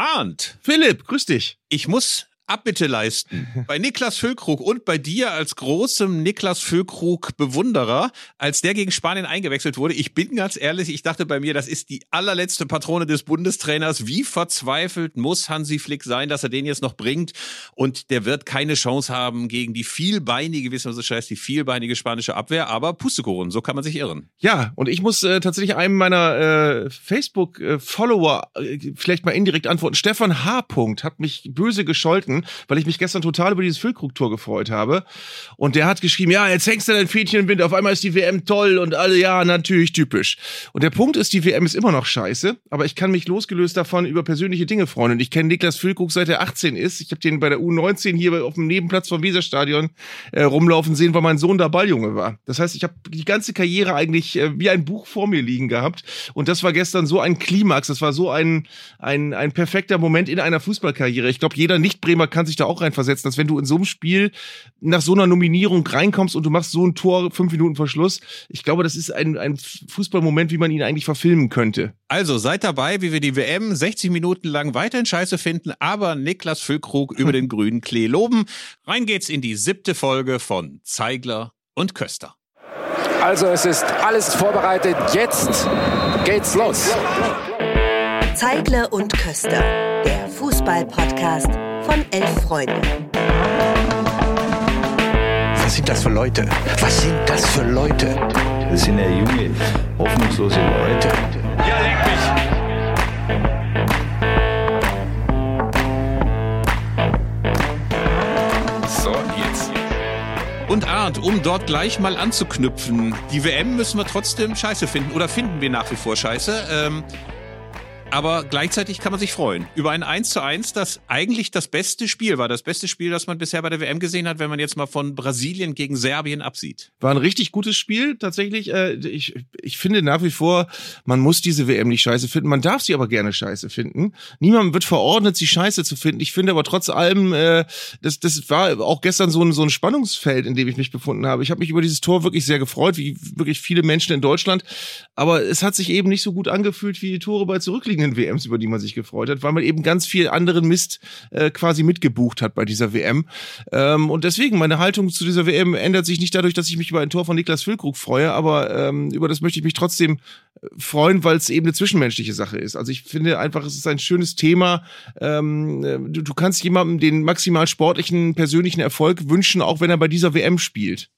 Arndt. Philipp, grüß dich. Ich muss Abbitte leisten. Bei Niklas Füllkrug und bei dir als großem Niklas Füllkrug Bewunderer, als der gegen Spanien eingewechselt wurde. Ich bin ganz ehrlich, ich dachte bei mir, das ist die allerletzte Patrone des Bundestrainers. Wie verzweifelt muss Hansi Flick sein, dass er den jetzt noch bringt? Und der wird keine Chance haben gegen die vielbeinige, wissen wir so scheiß, die vielbeinige spanische Abwehr. Aber Pustekuchen, so kann man sich irren. Ja, und ich muss äh, tatsächlich einem meiner äh, Facebook-Follower äh, vielleicht mal indirekt antworten. Stefan H. hat mich böse gescholten weil ich mich gestern total über dieses Füllkrug-Tor gefreut habe. Und der hat geschrieben, ja, jetzt hängst du dein Fädchen im Wind, auf einmal ist die WM toll und alle, ja, natürlich typisch. Und der Punkt ist, die WM ist immer noch scheiße, aber ich kann mich losgelöst davon über persönliche Dinge freuen. Und ich kenne Niklas Füllkrug seit er 18 ist. Ich habe den bei der U19 hier auf dem Nebenplatz vom Weserstadion äh, rumlaufen sehen, weil mein Sohn da Balljunge war. Das heißt, ich habe die ganze Karriere eigentlich äh, wie ein Buch vor mir liegen gehabt. Und das war gestern so ein Klimax, das war so ein, ein, ein perfekter Moment in einer Fußballkarriere. Ich glaube, jeder Nicht-Bremer kann sich da auch reinversetzen, dass wenn du in so einem Spiel nach so einer Nominierung reinkommst und du machst so ein Tor fünf Minuten vor Schluss, ich glaube, das ist ein, ein Fußballmoment, wie man ihn eigentlich verfilmen könnte. Also seid dabei, wie wir die WM 60 Minuten lang weiterhin scheiße finden, aber Niklas Füllkrug über den grünen Klee loben. Rein geht's in die siebte Folge von Zeigler und Köster. Also es ist alles vorbereitet. Jetzt geht's los. Zeigler und Köster, der Fußball-Podcast von elf Freunden. Was sind das für Leute? Was sind das für Leute? Das sind ja junge, hoffnungslose Leute. Ja, leck mich! So, jetzt. Und Arndt, um dort gleich mal anzuknüpfen, die WM müssen wir trotzdem scheiße finden oder finden wir nach wie vor scheiße. Ähm, aber gleichzeitig kann man sich freuen über ein 1 zu 1, das eigentlich das beste Spiel war. Das beste Spiel, das man bisher bei der WM gesehen hat, wenn man jetzt mal von Brasilien gegen Serbien absieht. War ein richtig gutes Spiel, tatsächlich. Äh, ich, ich finde nach wie vor, man muss diese WM nicht scheiße finden. Man darf sie aber gerne scheiße finden. Niemand wird verordnet, sie scheiße zu finden. Ich finde aber trotz allem, äh, das, das war auch gestern so ein, so ein Spannungsfeld, in dem ich mich befunden habe. Ich habe mich über dieses Tor wirklich sehr gefreut, wie wirklich viele Menschen in Deutschland. Aber es hat sich eben nicht so gut angefühlt wie die Tore bei zurückliegenden zurückliegenden WMs, über die man sich gefreut hat, weil man eben ganz viel anderen Mist äh, quasi mitgebucht hat bei dieser WM. Ähm, und deswegen, meine Haltung zu dieser WM ändert sich nicht dadurch, dass ich mich über ein Tor von Niklas Füllkrug freue, aber ähm, über das möchte ich mich trotzdem äh, freuen, weil es eben eine zwischenmenschliche Sache ist. Also ich finde einfach, es ist ein schönes Thema. Ähm, äh, du, du kannst jemandem den maximal sportlichen, persönlichen Erfolg wünschen, auch wenn er bei dieser WM spielt.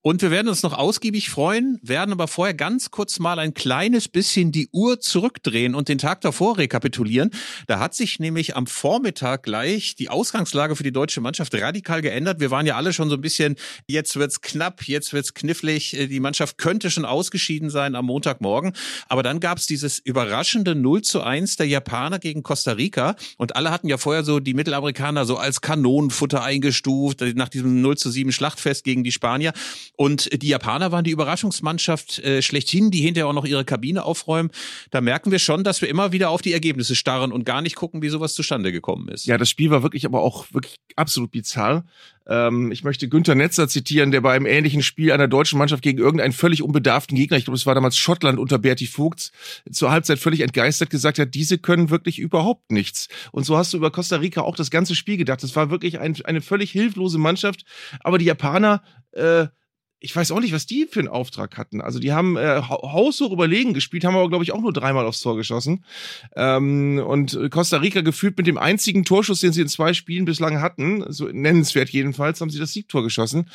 Und wir werden uns noch ausgiebig freuen, werden aber vorher ganz kurz mal ein kleines bisschen die Uhr zurückdrehen und den Tag davor rekapitulieren. Da hat sich nämlich am Vormittag gleich die Ausgangslage für die deutsche Mannschaft radikal geändert. Wir waren ja alle schon so ein bisschen, jetzt wird's knapp, jetzt wird's knifflig. Die Mannschaft könnte schon ausgeschieden sein am Montagmorgen. Aber dann gab's dieses überraschende 0 zu 1 der Japaner gegen Costa Rica. Und alle hatten ja vorher so die Mittelamerikaner so als Kanonenfutter eingestuft, nach diesem 0 zu 7 Schlachtfest gegen die Spanier. Und die Japaner waren die Überraschungsmannschaft äh, schlechthin, die hinterher auch noch ihre Kabine aufräumen. Da merken wir schon, dass wir immer wieder auf die Ergebnisse starren und gar nicht gucken, wie sowas zustande gekommen ist. Ja, das Spiel war wirklich aber auch wirklich absolut bizarr. Ähm, ich möchte Günther Netzer zitieren, der bei einem ähnlichen Spiel einer deutschen Mannschaft gegen irgendeinen völlig unbedarften Gegner, ich glaube, es war damals Schottland unter Berti Vogts, zur Halbzeit völlig entgeistert gesagt hat, diese können wirklich überhaupt nichts. Und so hast du über Costa Rica auch das ganze Spiel gedacht. Das war wirklich ein, eine völlig hilflose Mannschaft. Aber die Japaner, äh, ich weiß auch nicht, was die für einen Auftrag hatten. Also die haben äh, haushoch überlegen gespielt, haben aber, glaube ich, auch nur dreimal aufs Tor geschossen. Ähm, und Costa Rica gefühlt mit dem einzigen Torschuss, den sie in zwei Spielen bislang hatten, so nennenswert jedenfalls, haben sie das Siegtor geschossen.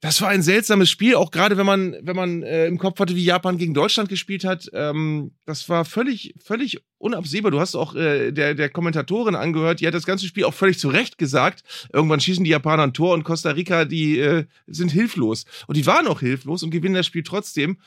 Das war ein seltsames Spiel, auch gerade wenn man, wenn man äh, im Kopf hatte, wie Japan gegen Deutschland gespielt hat. Ähm, das war völlig, völlig unabsehbar. Du hast auch äh, der, der Kommentatorin angehört, die hat das ganze Spiel auch völlig zu Recht gesagt. Irgendwann schießen die Japaner ein Tor und Costa Rica, die äh, sind hilflos. Und die waren auch hilflos und gewinnen das Spiel trotzdem.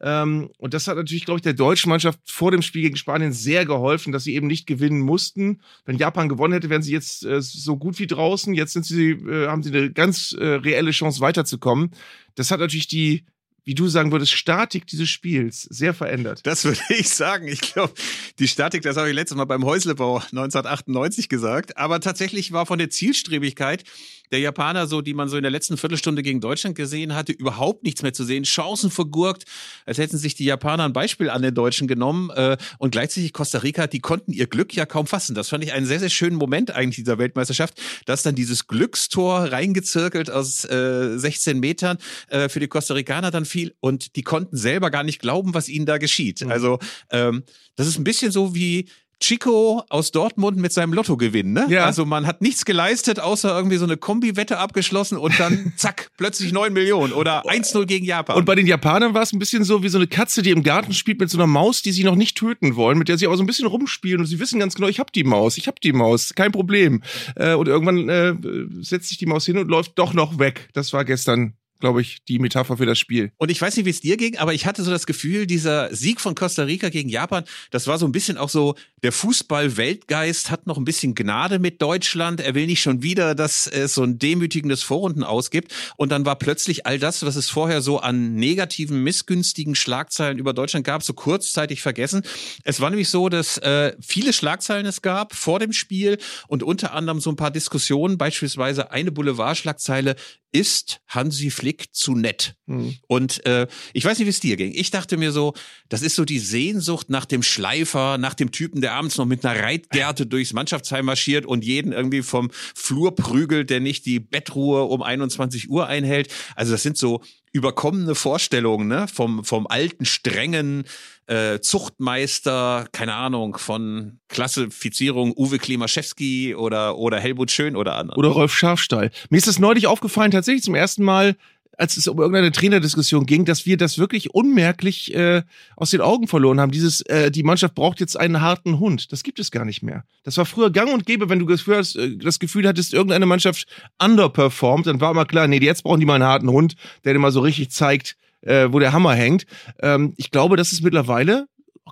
Ähm, und das hat natürlich, glaube ich, der deutschen Mannschaft vor dem Spiel gegen Spanien sehr geholfen, dass sie eben nicht gewinnen mussten. Wenn Japan gewonnen hätte, wären sie jetzt äh, so gut wie draußen. Jetzt sind sie, äh, haben sie eine ganz äh, reelle Chance weiterzukommen. Das hat natürlich die, wie du sagen würdest, Statik dieses Spiels sehr verändert. Das würde ich sagen. Ich glaube, die Statik, das habe ich letztes Mal beim Häuslebau 1998 gesagt. Aber tatsächlich war von der Zielstrebigkeit der Japaner, so die man so in der letzten Viertelstunde gegen Deutschland gesehen hatte, überhaupt nichts mehr zu sehen. Chancen vergurkt, als hätten sich die Japaner ein Beispiel an den Deutschen genommen. Äh, und gleichzeitig Costa Rica, die konnten ihr Glück ja kaum fassen. Das fand ich einen sehr, sehr schönen Moment eigentlich dieser Weltmeisterschaft, dass dann dieses Glückstor reingezirkelt aus äh, 16 Metern äh, für die Costa Ricaner dann fiel und die konnten selber gar nicht glauben, was ihnen da geschieht. Mhm. Also ähm, das ist ein bisschen so wie Chico aus Dortmund mit seinem Lottogewinn, ne? Ja. Also man hat nichts geleistet, außer irgendwie so eine Kombi-Wette abgeschlossen und dann zack, plötzlich neun Millionen oder 1-0 gegen Japan. Und bei den Japanern war es ein bisschen so wie so eine Katze, die im Garten spielt mit so einer Maus, die sie noch nicht töten wollen, mit der sie aber so ein bisschen rumspielen und sie wissen ganz genau, ich hab die Maus, ich hab die Maus, kein Problem. Äh, und irgendwann äh, setzt sich die Maus hin und läuft doch noch weg. Das war gestern glaube ich, die Metapher für das Spiel. Und ich weiß nicht, wie es dir ging, aber ich hatte so das Gefühl, dieser Sieg von Costa Rica gegen Japan, das war so ein bisschen auch so, der Fußball-Weltgeist hat noch ein bisschen Gnade mit Deutschland. Er will nicht schon wieder, dass es so ein demütigendes Vorrunden ausgibt. Und dann war plötzlich all das, was es vorher so an negativen, missgünstigen Schlagzeilen über Deutschland gab, so kurzzeitig vergessen. Es war nämlich so, dass äh, viele Schlagzeilen es gab vor dem Spiel und unter anderem so ein paar Diskussionen, beispielsweise eine Boulevardschlagzeile, ist Hansi Flick zu nett? Mhm. Und äh, ich weiß nicht, wie es dir ging. Ich dachte mir so, das ist so die Sehnsucht nach dem Schleifer, nach dem Typen, der abends noch mit einer Reitgerte durchs Mannschaftsheim marschiert und jeden irgendwie vom Flur prügelt, der nicht die Bettruhe um 21 Uhr einhält. Also das sind so überkommene Vorstellungen ne? vom, vom alten, strengen äh, Zuchtmeister, keine Ahnung, von Klassifizierung Uwe Klimaszewski oder, oder Helmut Schön oder anderen. Oder Rolf Schafstall. Mir ist das neulich aufgefallen, tatsächlich zum ersten Mal, als es um irgendeine Trainerdiskussion ging, dass wir das wirklich unmerklich äh, aus den Augen verloren haben. Dieses, äh, die Mannschaft braucht jetzt einen harten Hund. Das gibt es gar nicht mehr. Das war früher gang und gäbe, wenn du das Gefühl, hast, äh, das Gefühl hattest, irgendeine Mannschaft underperformt, dann war immer klar, nee, jetzt brauchen die mal einen harten Hund, der dir mal so richtig zeigt, äh, wo der Hammer hängt. Ähm, ich glaube, das ist mittlerweile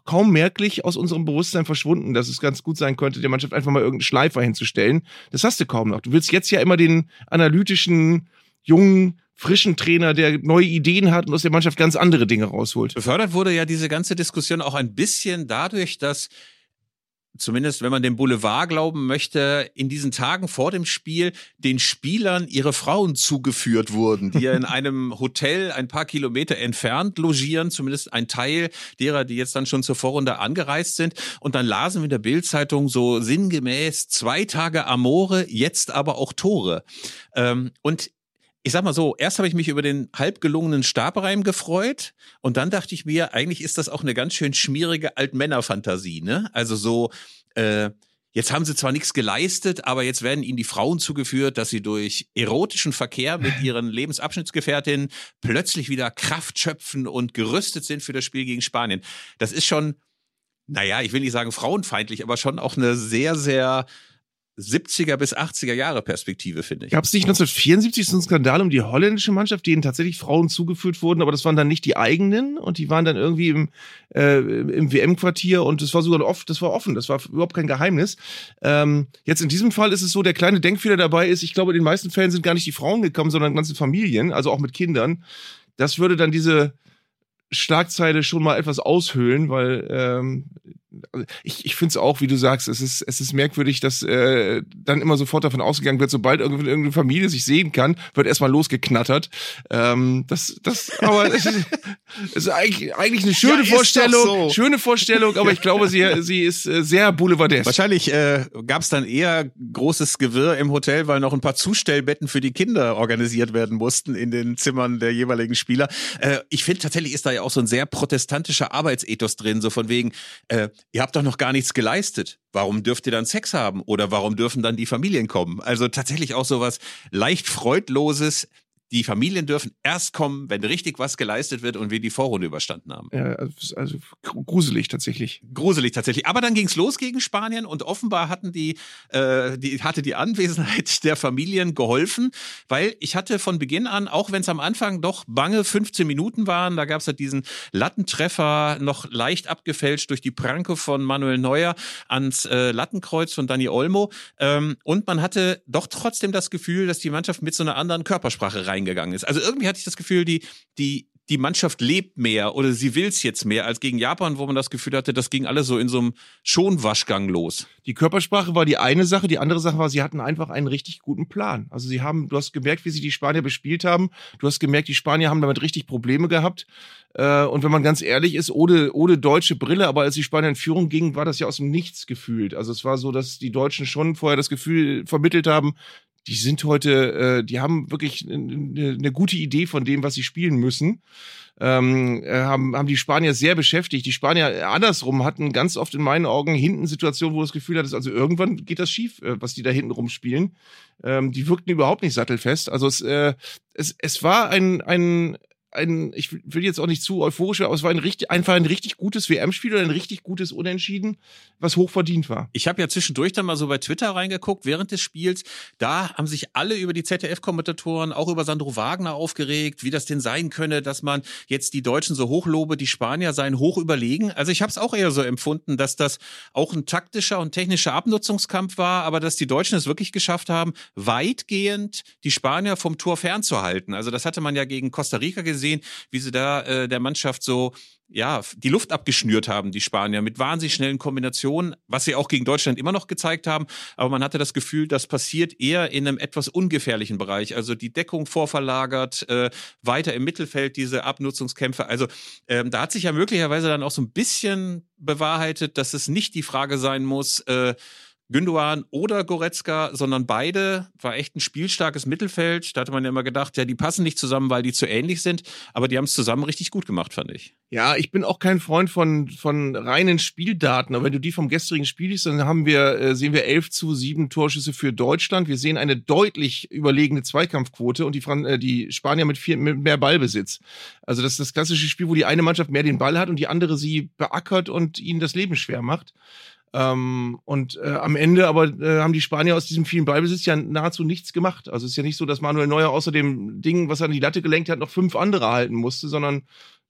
kaum merklich aus unserem Bewusstsein verschwunden, dass es ganz gut sein könnte, der Mannschaft einfach mal irgendeinen Schleifer hinzustellen. Das hast du kaum noch. Du willst jetzt ja immer den analytischen, jungen, frischen Trainer, der neue Ideen hat und aus der Mannschaft ganz andere Dinge rausholt. Befördert wurde ja diese ganze Diskussion auch ein bisschen dadurch, dass zumindest wenn man dem Boulevard glauben möchte, in diesen Tagen vor dem Spiel den Spielern ihre Frauen zugeführt wurden, die ja in einem Hotel ein paar Kilometer entfernt logieren, zumindest ein Teil derer, die jetzt dann schon zur Vorrunde angereist sind. Und dann lasen wir in der Bildzeitung so sinngemäß zwei Tage Amore, jetzt aber auch Tore. Ähm, und ich sag mal so, erst habe ich mich über den halb gelungenen Stabreim gefreut und dann dachte ich mir, eigentlich ist das auch eine ganz schön schmierige Altmännerfantasie, ne? Also so, äh, jetzt haben sie zwar nichts geleistet, aber jetzt werden ihnen die Frauen zugeführt, dass sie durch erotischen Verkehr mit ihren Lebensabschnittsgefährtinnen plötzlich wieder Kraft schöpfen und gerüstet sind für das Spiel gegen Spanien. Das ist schon, naja, ich will nicht sagen frauenfeindlich, aber schon auch eine sehr, sehr 70er bis 80er Jahre Perspektive, finde ich. Gab es nicht 1974 so einen Skandal um die holländische Mannschaft, denen tatsächlich Frauen zugeführt wurden, aber das waren dann nicht die eigenen und die waren dann irgendwie im, äh, im WM-Quartier und das war sogar oft, das war offen, das war überhaupt kein Geheimnis. Ähm, jetzt in diesem Fall ist es so, der kleine Denkfehler dabei ist, ich glaube, in den meisten Fällen sind gar nicht die Frauen gekommen, sondern ganze Familien, also auch mit Kindern. Das würde dann diese Schlagzeile schon mal etwas aushöhlen, weil ähm, ich, ich finde es auch, wie du sagst, es ist, es ist merkwürdig, dass äh, dann immer sofort davon ausgegangen wird, sobald irgendwie irgendeine Familie sich sehen kann, wird erstmal losgeknattert. Ähm, das, das, aber es ist, ist eigentlich, eigentlich eine schöne ja, Vorstellung, so. schöne Vorstellung, aber ich glaube, sie, sie ist äh, sehr boulevardesk. Wahrscheinlich äh, gab es dann eher großes Gewirr im Hotel, weil noch ein paar Zustellbetten für die Kinder organisiert werden mussten in den Zimmern der jeweiligen Spieler. Äh, ich finde tatsächlich ist da ja auch so ein sehr protestantischer Arbeitsethos drin, so von wegen, äh, ihr habt doch noch gar nichts geleistet. Warum dürft ihr dann Sex haben? Oder warum dürfen dann die Familien kommen? Also tatsächlich auch sowas leicht freudloses, die Familien dürfen erst kommen, wenn richtig was geleistet wird und wir die Vorrunde überstanden haben. Ja, also, gruselig tatsächlich. Gruselig tatsächlich. Aber dann ging's los gegen Spanien und offenbar hatten die, äh, die hatte die Anwesenheit der Familien geholfen, weil ich hatte von Beginn an, auch wenn es am Anfang doch bange 15 Minuten waren, da gab's halt diesen Lattentreffer noch leicht abgefälscht durch die Pranke von Manuel Neuer ans äh, Lattenkreuz von Dani Olmo. Ähm, und man hatte doch trotzdem das Gefühl, dass die Mannschaft mit so einer anderen Körpersprache rein reingegangen ist. Also irgendwie hatte ich das Gefühl, die, die die Mannschaft lebt mehr oder sie will's jetzt mehr als gegen Japan, wo man das Gefühl hatte, das ging alles so in so einem Schonwaschgang los. Die Körpersprache war die eine Sache, die andere Sache war, sie hatten einfach einen richtig guten Plan. Also sie haben, du hast gemerkt, wie sie die Spanier bespielt haben. Du hast gemerkt, die Spanier haben damit richtig Probleme gehabt. Äh, und wenn man ganz ehrlich ist, ohne, ohne deutsche Brille, aber als die Spanier in Führung gingen, war das ja aus dem Nichts gefühlt. Also es war so, dass die Deutschen schon vorher das Gefühl vermittelt haben, die sind heute, äh, die haben wirklich eine, eine gute Idee von dem, was sie spielen müssen. Ähm, äh, haben, haben die Spanier sehr beschäftigt. Die Spanier äh, andersrum hatten ganz oft in meinen Augen hinten Situationen, wo das Gefühl hat, also irgendwann geht das schief, äh, was die da hinten rumspielen. Ähm, die wirkten überhaupt nicht sattelfest. Also es, äh, es, es war ein, ein, ein, ich will jetzt auch nicht zu euphorisch, aber es war ein richtig, einfach ein richtig gutes WM-Spiel oder ein richtig gutes Unentschieden, was hochverdient war. Ich habe ja zwischendurch dann mal so bei Twitter reingeguckt während des Spiels. Da haben sich alle über die ZDF-Kommentatoren, auch über Sandro Wagner aufgeregt, wie das denn sein könne, dass man jetzt die Deutschen so hochlobe, die Spanier seien hoch überlegen. Also ich habe es auch eher so empfunden, dass das auch ein taktischer und technischer Abnutzungskampf war, aber dass die Deutschen es wirklich geschafft haben, weitgehend die Spanier vom Tor fernzuhalten. Also das hatte man ja gegen Costa Rica gesehen gesehen, wie sie da äh, der Mannschaft so ja, die Luft abgeschnürt haben, die Spanier, mit wahnsinnig schnellen Kombinationen, was sie auch gegen Deutschland immer noch gezeigt haben. Aber man hatte das Gefühl, das passiert eher in einem etwas ungefährlichen Bereich. Also die Deckung vorverlagert, äh, weiter im Mittelfeld diese Abnutzungskämpfe. Also ähm, da hat sich ja möglicherweise dann auch so ein bisschen bewahrheitet, dass es nicht die Frage sein muss, äh, Gündogan oder Goretzka, sondern beide war echt ein spielstarkes Mittelfeld. Da hatte man ja immer gedacht, ja, die passen nicht zusammen, weil die zu ähnlich sind, aber die haben es zusammen richtig gut gemacht, fand ich. Ja, ich bin auch kein Freund von, von reinen Spieldaten, aber wenn du die vom gestrigen Spiel siehst, dann haben wir, äh, sehen wir 11 zu 7 Torschüsse für Deutschland. Wir sehen eine deutlich überlegene Zweikampfquote und die, Fran äh, die Spanier mit, viel, mit mehr Ballbesitz. Also das ist das klassische Spiel, wo die eine Mannschaft mehr den Ball hat und die andere sie beackert und ihnen das Leben schwer macht. Ähm, und äh, am Ende aber äh, haben die Spanier aus diesem vielen Ballbesitz ja nahezu nichts gemacht. Also es ist ja nicht so, dass Manuel Neuer außer dem Ding, was er an die Latte gelenkt hat, noch fünf andere halten musste, sondern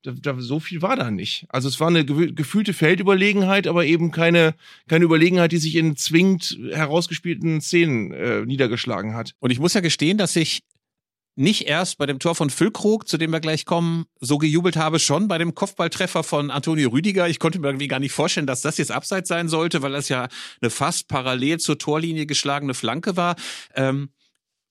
da, da, so viel war da nicht. Also es war eine ge gefühlte Feldüberlegenheit, aber eben keine, keine Überlegenheit, die sich in zwingend herausgespielten Szenen äh, niedergeschlagen hat. Und ich muss ja gestehen, dass ich nicht erst bei dem Tor von Füllkrug, zu dem wir gleich kommen, so gejubelt habe, schon bei dem Kopfballtreffer von Antonio Rüdiger. Ich konnte mir irgendwie gar nicht vorstellen, dass das jetzt abseits sein sollte, weil das ja eine fast parallel zur Torlinie geschlagene Flanke war. Ähm,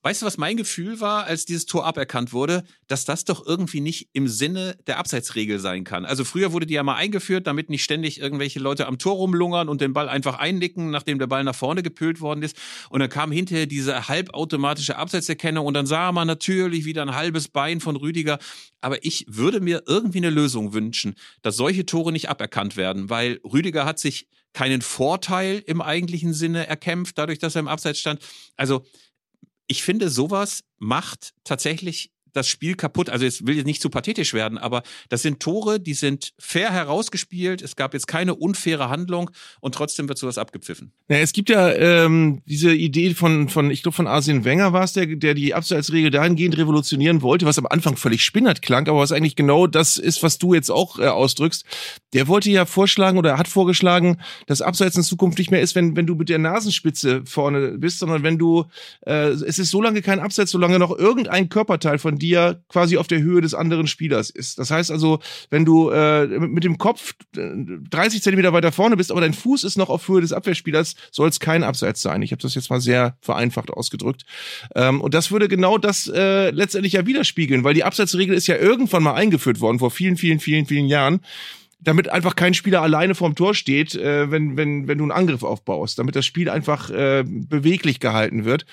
Weißt du, was mein Gefühl war, als dieses Tor aberkannt wurde? Dass das doch irgendwie nicht im Sinne der Abseitsregel sein kann. Also früher wurde die ja mal eingeführt, damit nicht ständig irgendwelche Leute am Tor rumlungern und den Ball einfach einnicken, nachdem der Ball nach vorne gepült worden ist. Und dann kam hinterher diese halbautomatische Abseitserkennung und dann sah man natürlich wieder ein halbes Bein von Rüdiger. Aber ich würde mir irgendwie eine Lösung wünschen, dass solche Tore nicht aberkannt werden, weil Rüdiger hat sich keinen Vorteil im eigentlichen Sinne erkämpft, dadurch, dass er im Abseits stand. Also ich finde, sowas macht tatsächlich das Spiel kaputt. Also jetzt will ich nicht zu pathetisch werden, aber das sind Tore, die sind fair herausgespielt. Es gab jetzt keine unfaire Handlung und trotzdem wird sowas abgepfiffen. Ja, es gibt ja ähm, diese Idee von, von ich glaube, von Arsene Wenger war es, der, der die Abseitsregel dahingehend revolutionieren wollte, was am Anfang völlig spinnert klang, aber was eigentlich genau das ist, was du jetzt auch äh, ausdrückst. Der wollte ja vorschlagen oder hat vorgeschlagen, dass Abseits in Zukunft nicht mehr ist, wenn, wenn du mit der Nasenspitze vorne bist, sondern wenn du, äh, es ist so lange kein Abseits, solange noch irgendein Körperteil von dir quasi auf der Höhe des anderen Spielers ist. Das heißt also, wenn du äh, mit dem Kopf 30 äh, Zentimeter weiter vorne bist, aber dein Fuß ist noch auf Höhe des Abwehrspielers, soll es kein Abseits sein. Ich habe das jetzt mal sehr vereinfacht ausgedrückt. Ähm, und das würde genau das äh, letztendlich ja widerspiegeln, weil die Abseitsregel ist ja irgendwann mal eingeführt worden, vor vielen, vielen, vielen, vielen Jahren damit einfach kein Spieler alleine vorm Tor steht, äh, wenn, wenn, wenn du einen Angriff aufbaust, damit das Spiel einfach äh, beweglich gehalten wird.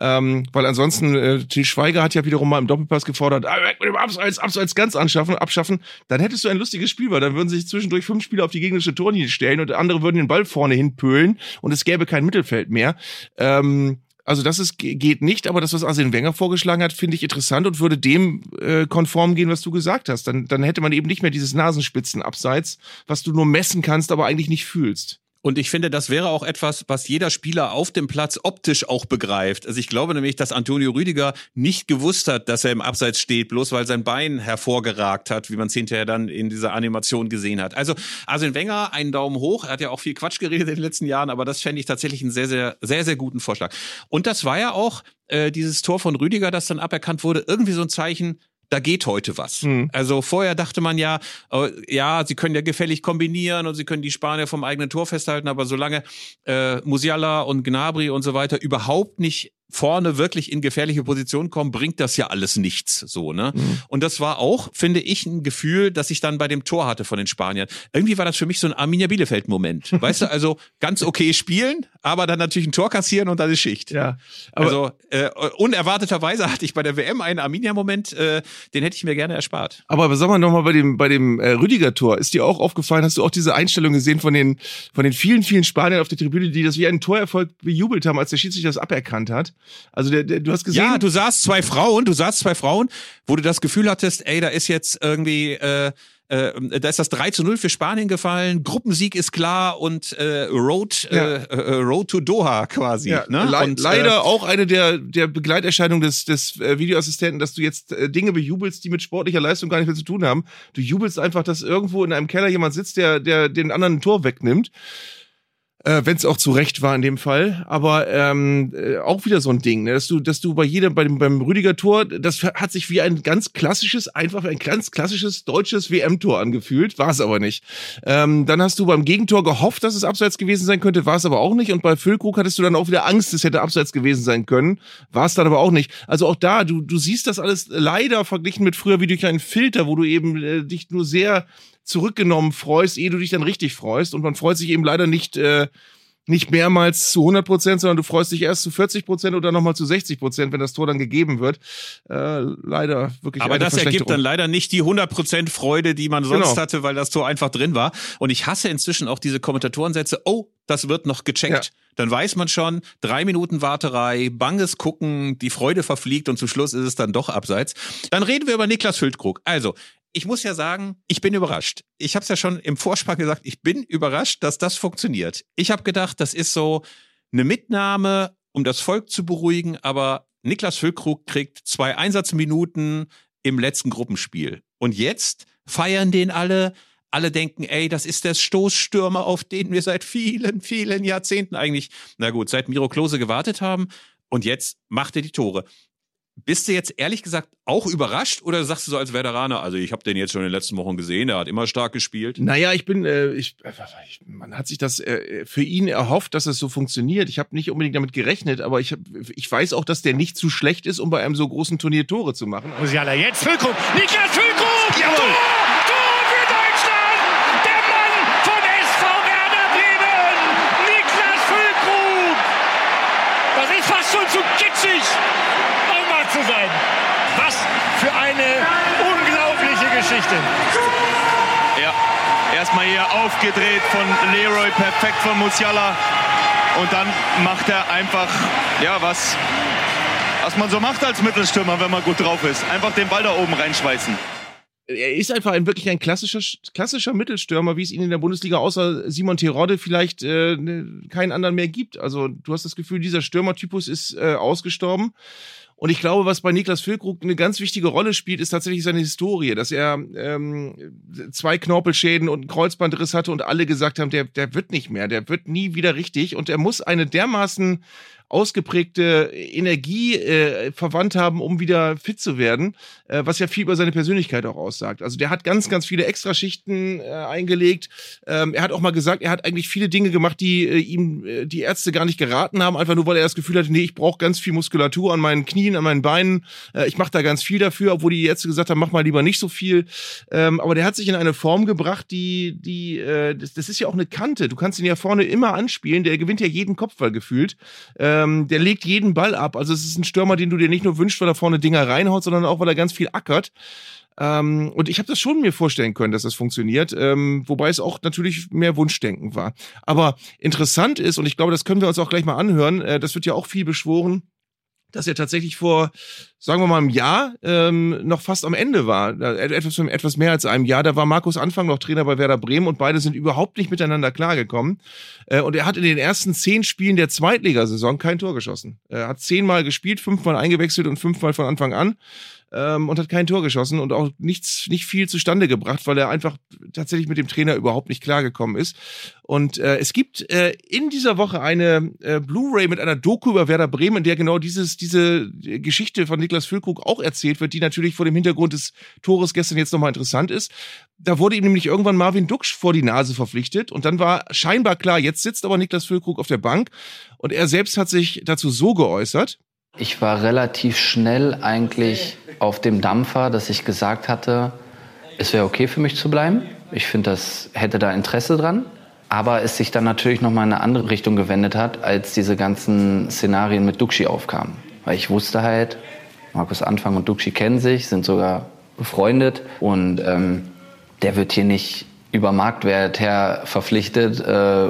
Ähm, weil ansonsten, äh, Til Schweiger hat ja wiederum mal im Doppelpass gefordert, ah, mit dem Abseits, Abseits ganz anschaffen, abschaffen, dann hättest du ein lustiges Spiel, weil dann würden sich zwischendurch fünf Spieler auf die gegnerische Torlinie stellen und andere würden den Ball vorne hinpölen und es gäbe kein Mittelfeld mehr. Ähm, also das ist, geht nicht, aber das, was Arsene Wenger vorgeschlagen hat, finde ich interessant und würde dem äh, konform gehen, was du gesagt hast. Dann, dann hätte man eben nicht mehr dieses Nasenspitzenabseits, was du nur messen kannst, aber eigentlich nicht fühlst. Und ich finde, das wäre auch etwas, was jeder Spieler auf dem Platz optisch auch begreift. Also ich glaube nämlich, dass Antonio Rüdiger nicht gewusst hat, dass er im Abseits steht, bloß weil sein Bein hervorgeragt hat, wie man es hinterher dann in dieser Animation gesehen hat. Also Arsene Wenger, einen Daumen hoch. Er hat ja auch viel Quatsch geredet in den letzten Jahren, aber das fände ich tatsächlich einen sehr, sehr, sehr, sehr guten Vorschlag. Und das war ja auch äh, dieses Tor von Rüdiger, das dann aberkannt wurde, irgendwie so ein Zeichen, da geht heute was. Mhm. Also vorher dachte man ja, äh, ja, sie können ja gefällig kombinieren und sie können die Spanier vom eigenen Tor festhalten, aber solange äh, Musiala und Gnabry und so weiter überhaupt nicht vorne wirklich in gefährliche Position kommen, bringt das ja alles nichts so, ne? Mhm. Und das war auch, finde ich, ein Gefühl, das ich dann bei dem Tor hatte von den Spaniern. Irgendwie war das für mich so ein Arminia Bielefeld Moment. weißt du, also ganz okay spielen, aber dann natürlich ein Tor kassieren und dann ist Schicht. Ja, aber also äh, unerwarteterweise hatte ich bei der WM einen Arminia Moment, äh, den hätte ich mir gerne erspart. Aber sag mal nochmal bei dem, bei dem äh, Rüdiger-Tor, ist dir auch aufgefallen, hast du auch diese Einstellung gesehen von den, von den vielen, vielen Spaniern auf der Tribüne, die das wie einen Torerfolg bejubelt haben, als der Schiedsrichter das aberkannt hat? Also der, der, du hast gesehen. Ja, du sahst zwei Frauen, du sahst zwei Frauen, wo du das Gefühl hattest, ey, da ist jetzt irgendwie, äh, äh, da ist das 3 zu 0 für Spanien gefallen, Gruppensieg ist klar und äh, Road, Ja. äh, äh, Road to Doha quasi. Ja, ne? le und, leider Äh, auch eine der, der Begleiterscheinungen des, des äh, Videoassistenten, dass du jetzt äh, Dinge bejubelst, die mit sportlicher Leistung gar nicht mehr zu tun haben. Du jubelst einfach, dass irgendwo in einem Keller jemand sitzt, der, der den anderen ein Tor wegnimmt. Äh, Wenn es auch zu Recht war in dem Fall, aber ähm, äh, auch wieder so ein Ding, ne? dass du, dass du bei jedem, bei dem, beim Rüdiger Tor, das hat sich wie ein ganz klassisches, einfach ein ganz klassisches deutsches WM-Tor angefühlt, war es aber nicht. Ähm, dann hast du beim Gegentor gehofft, dass es abseits gewesen sein könnte, war es aber auch nicht. Und bei Füllkrug hattest du dann auch wieder Angst, es hätte abseits gewesen sein können, war es dann aber auch nicht. Also auch da, du, du siehst das alles leider verglichen mit früher wie durch einen Filter, wo du eben äh, dich nur sehr zurückgenommen freust, ehe du dich dann richtig freust. Und man freut sich eben leider nicht, äh, nicht mehrmals zu 100 Prozent, sondern du freust dich erst zu 40 Prozent oder nochmal zu 60 Prozent, wenn das Tor dann gegeben wird. Äh, leider wirklich aber das ergibt dann leider nicht die 100% Freude, die man sonst Genau. hatte, weil das Tor einfach drin war. Und ich hasse inzwischen auch diese Kommentatorensätze, oh, das wird noch gecheckt. Ja. Dann weiß man schon, drei Minuten Warterei, banges Gucken, die Freude verfliegt und zum Schluss ist es dann doch abseits. Dann reden wir über Niklas Füllkrug. Also, ich muss ja sagen, ich bin überrascht. Ich habe es ja schon im Vorspann gesagt, ich bin überrascht, dass das funktioniert. Ich habe gedacht, das ist so eine Mitnahme, um das Volk zu beruhigen, aber Niklas Füllkrug kriegt zwei Einsatzminuten im letzten Gruppenspiel. Und jetzt feiern den alle. Alle denken, ey, das ist der Stoßstürmer, auf den wir seit vielen, vielen Jahrzehnten eigentlich, na gut, seit Miro Klose gewartet haben. Und jetzt macht er die Tore. Bist du jetzt ehrlich gesagt auch überrascht oder sagst du so als Veteraner, also ich habe den jetzt schon in den letzten Wochen gesehen, er hat immer stark gespielt? Naja, ich bin, äh, ich, äh, ich, man hat sich das äh, für ihn erhofft, dass es so funktioniert. Ich habe nicht unbedingt damit gerechnet, aber ich, hab, ich weiß auch, dass der nicht zu schlecht ist, um bei einem so großen Turnier Tore zu machen. Musiala jetzt Füllkrug. Niklas Füllkrug! Jawohl! Tor für Deutschland! Der Mann von SV Werder Bremen! Niklas Füllkrug! Das ist fast schon zu kitschig, um wahr zu sein. Was für eine unglaubliche Geschichte. Ja, erstmal hier aufgedreht von Leroy, perfekt von Musiala. Und dann macht er einfach, ja, was, was man so macht als Mittelstürmer, wenn man gut drauf ist. Einfach den Ball da oben reinschweißen. Er ist einfach ein, wirklich ein klassischer, klassischer Mittelstürmer, wie es ihn in der Bundesliga außer Simon Terodde vielleicht äh, ne, keinen anderen mehr gibt. Also du hast das Gefühl, dieser Stürmertypus ist äh, ausgestorben. Und ich glaube, was bei Niklas Füllkrug eine ganz wichtige Rolle spielt, ist tatsächlich seine Historie, dass er ähm, zwei Knorpelschäden und einen Kreuzbandriss hatte und alle gesagt haben, der, der wird nicht mehr, der wird nie wieder richtig und er muss eine dermaßen ausgeprägte Energie äh, verwandt haben, um wieder fit zu werden, äh, was ja viel über seine Persönlichkeit auch aussagt. Also der hat ganz, ganz viele Extraschichten äh, eingelegt. Ähm, er hat auch mal gesagt, er hat eigentlich viele Dinge gemacht, die äh, ihm äh, die Ärzte gar nicht geraten haben, einfach nur weil er das Gefühl hatte, nee, ich brauche ganz viel Muskulatur an meinen Knien, an meinen Beinen. Äh, ich mache da ganz viel dafür, obwohl die Ärzte gesagt haben, mach mal lieber nicht so viel. Ähm, aber der hat sich in eine Form gebracht, die, die, äh, das, das ist ja auch eine Kante. Du kannst ihn ja vorne immer anspielen. Der gewinnt ja jeden Kopfball gefühlt. Ähm, der legt jeden Ball ab. Also es ist ein Stürmer, den du dir nicht nur wünschst, weil er vorne Dinger reinhaut, sondern auch, weil er ganz viel ackert. Ähm, und ich habe das schon mir vorstellen können, dass das funktioniert, ähm, wobei es auch natürlich mehr Wunschdenken war. Aber interessant ist, und ich glaube, das können wir uns auch gleich mal anhören, äh, das wird ja auch viel beschworen, dass er tatsächlich vor, sagen wir mal, einem Jahr ähm, noch fast am Ende war. Äh, Etwas, etwas mehr als einem Jahr. Da war Markus Anfang noch Trainer bei Werder Bremen und beide sind überhaupt nicht miteinander klargekommen. Äh, und er hat in den ersten zehn Spielen der Zweitligasaison kein Tor geschossen. Er hat zehnmal gespielt, fünfmal eingewechselt und fünfmal von Anfang an. Ähm, und hat kein Tor geschossen und auch nichts, nicht viel zustande gebracht, weil er einfach tatsächlich mit dem Trainer überhaupt nicht klargekommen ist. Und äh, es gibt äh, in dieser Woche eine äh, Blu-ray mit einer Doku über Werder Bremen, in der genau dieses, diese Geschichte von Niklas Füllkrug auch erzählt wird, die natürlich vor dem Hintergrund des Tores gestern jetzt nochmal interessant ist. Da wurde ihm nämlich irgendwann Marvin Duksch vor die Nase verpflichtet und dann war scheinbar klar, jetzt sitzt aber Niklas Füllkrug auf der Bank und er selbst hat sich dazu so geäußert. Ich war relativ schnell eigentlich auf dem Dampfer, dass ich gesagt hatte, es wäre okay für mich zu bleiben. Ich finde, das hätte da Interesse dran aber es sich dann natürlich noch mal in eine andere Richtung gewendet hat, als diese ganzen Szenarien mit Duxi aufkamen. Weil ich wusste halt, Markus Anfang und Duxi kennen sich, sind sogar befreundet und ähm, der wird hier nicht über Marktwert her verpflichtet, äh,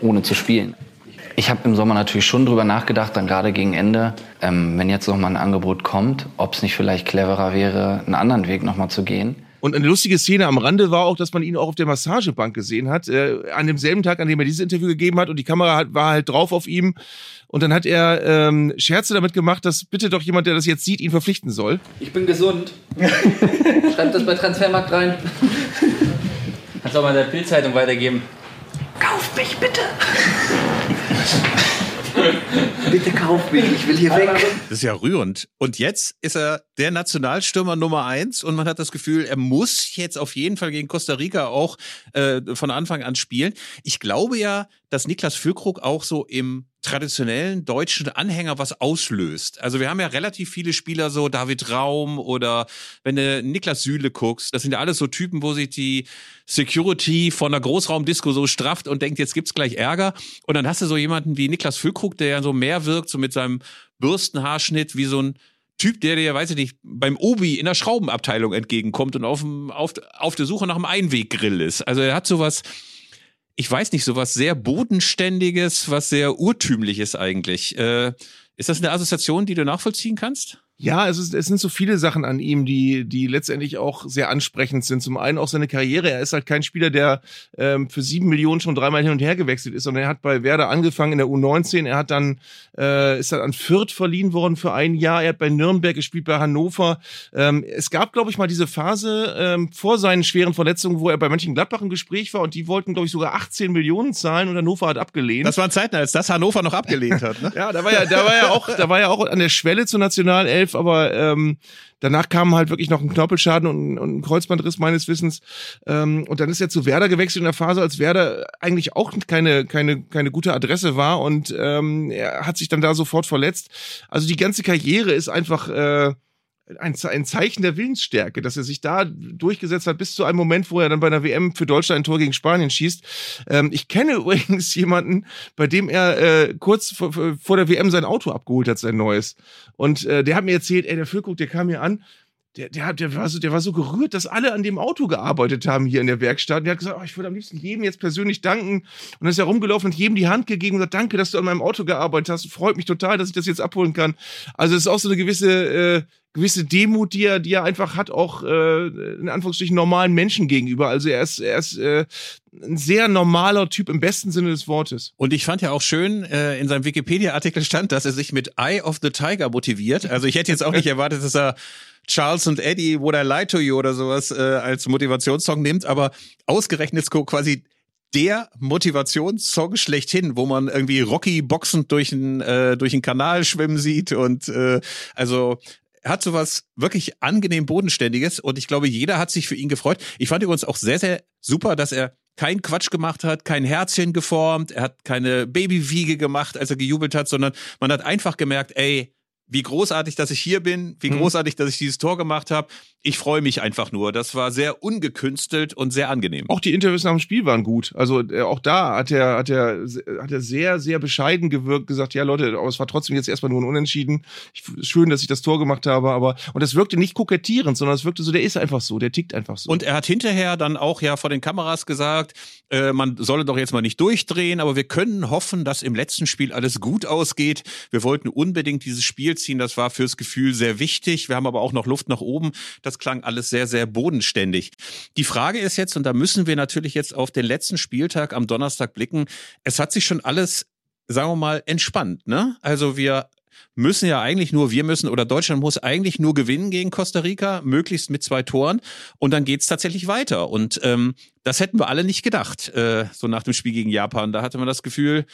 ohne zu spielen. Ich habe im Sommer natürlich schon drüber nachgedacht, dann gerade gegen Ende, ähm, wenn jetzt noch mal ein Angebot kommt, ob es nicht vielleicht cleverer wäre, einen anderen Weg noch mal zu gehen. Und eine lustige Szene am Rande war auch, dass man ihn auch auf der Massagebank gesehen hat, äh, an demselben Tag, an dem er dieses Interview gegeben hat und die Kamera hat, war halt drauf auf ihm. Und dann hat er ähm, Scherze damit gemacht, dass bitte doch jemand, der das jetzt sieht, ihn verpflichten soll. Ich bin gesund. Schreibt das bei Transfermarkt rein. Kannst auch mal der Bildzeitung weitergeben. Kauf mich bitte! Bitte kauf mich, ich will hier weg. Das ist ja rührend. Und jetzt ist er der Nationalstürmer Nummer eins und man hat das Gefühl, er muss jetzt auf jeden Fall gegen Costa Rica auch äh, von Anfang an spielen. Ich glaube ja, dass Niklas Füllkrug auch so im traditionellen deutschen Anhänger was auslöst. Also wir haben ja relativ viele Spieler so, David Raum oder wenn du Niklas Süle guckst, das sind ja alles so Typen, wo sich die Security von einer Großraumdisco so strafft und denkt, jetzt gibt's gleich Ärger. Und dann hast du so jemanden wie Niklas Füllkrug, der ja so mehr wirkt, so mit seinem Bürstenhaarschnitt, wie so ein Typ, der dir, weiß ich nicht, beim Obi in der Schraubenabteilung entgegenkommt und auf, dem, auf, auf der Suche nach einem Einweggrill ist. Also er hat sowas, ich weiß nicht, sowas sehr Bodenständiges, was sehr Urtümliches eigentlich. Äh, ist das eine Assoziation, die du nachvollziehen kannst? Ja, es, ist, es sind so viele Sachen an ihm, die, die letztendlich auch sehr ansprechend sind. Zum einen auch seine Karriere. Er ist halt kein Spieler, der ähm, für sieben Millionen schon dreimal hin und her gewechselt ist, sondern er hat bei Werder angefangen in der U19. Er hat dann, äh, ist dann an Fürth verliehen worden für ein Jahr. Er hat bei Nürnberg gespielt, bei Hannover. Ähm, es gab, glaube ich, mal diese Phase ähm, vor seinen schweren Verletzungen, wo er bei manchen Gladbach im Gespräch war und die wollten, glaube ich, sogar 18 Millionen zahlen und Hannover hat abgelehnt. Das waren Zeiten, als das Hannover noch abgelehnt hat. Ne? ja, da war ja, da war ja auch, da war ja auch an der Schwelle zur Nationalelf aber ähm, danach kam halt wirklich noch ein Knorpelschaden und, und ein Kreuzbandriss meines Wissens. Ähm, und dann ist er zu Werder gewechselt in der Phase, als Werder eigentlich auch keine, keine, keine gute Adresse war und ähm, er hat sich dann da sofort verletzt. Also die ganze Karriere ist einfach äh, ein, ein Zeichen der Willensstärke, dass er sich da durchgesetzt hat, bis zu einem Moment, wo er dann bei einer WM für Deutschland ein Tor gegen Spanien schießt. Ähm, ich kenne übrigens jemanden, bei dem er äh, kurz vor, vor der WM sein Auto abgeholt hat, sein neues. Und äh, der hat mir erzählt, ey, der Füllkrug, der kam hier an, der, der, der, war so, der war so gerührt, dass alle an dem Auto gearbeitet haben hier in der Werkstatt. Und der hat gesagt, oh, ich würde am liebsten jedem jetzt persönlich danken. Und dann ist er rumgelaufen und jedem die Hand gegeben und gesagt, danke, dass du an meinem Auto gearbeitet hast. Freut mich total, dass ich das jetzt abholen kann. Also es ist auch so eine gewisse äh, gewisse Demut, die er, die er einfach hat, auch äh, in Anführungsstrichen normalen Menschen gegenüber. Also er ist, er ist äh, ein sehr normaler Typ im besten Sinne des Wortes. Und ich fand ja auch schön, äh, in seinem Wikipedia-Artikel stand, dass er sich mit Eye of the Tiger motiviert. Also ich hätte jetzt auch nicht erwartet, dass er Charles und Eddie, Would I Lie to You oder sowas äh, als Motivationssong nimmt, aber ausgerechnet quasi der Motivationssong schlechthin, wo man irgendwie Rocky boxend durch den äh, durch den Kanal schwimmen sieht und äh, also er hat sowas wirklich angenehm Bodenständiges und ich glaube, jeder hat sich für ihn gefreut. Ich fand übrigens auch sehr, sehr super, dass er keinen Quatsch gemacht hat, kein Herzchen geformt, er hat keine Babywiege gemacht, als er gejubelt hat, sondern man hat einfach gemerkt, ey, wie großartig, dass ich hier bin, wie mhm. großartig, dass ich dieses Tor gemacht habe. Ich freue mich einfach nur. Das war sehr ungekünstelt und sehr angenehm. Auch die Interviews nach dem Spiel waren gut. Also äh, auch da hat er, hat er, hat er sehr, sehr bescheiden gewirkt, gesagt, ja Leute, aber es war trotzdem jetzt erstmal nur ein Unentschieden. Ich, schön, dass ich das Tor gemacht habe, aber und das wirkte nicht kokettierend, sondern es wirkte so, der ist einfach so, der tickt einfach so. Und er hat hinterher dann auch ja vor den Kameras gesagt, äh, man solle doch jetzt mal nicht durchdrehen, aber wir können hoffen, dass im letzten Spiel alles gut ausgeht. Wir wollten unbedingt dieses Spiel ziehen. Das war fürs Gefühl sehr wichtig. Wir haben aber auch noch Luft nach oben. Das klang alles sehr, sehr bodenständig. Die Frage ist jetzt, und da müssen wir natürlich jetzt auf den letzten Spieltag am Donnerstag blicken. Es hat sich schon alles, sagen wir mal, entspannt, ne? Also wir müssen ja eigentlich nur, wir müssen oder Deutschland muss eigentlich nur gewinnen gegen Costa Rica, möglichst mit zwei Toren und dann geht's tatsächlich weiter. Und ähm, das hätten wir alle nicht gedacht, äh, so nach dem Spiel gegen Japan. Da hatte man das Gefühl,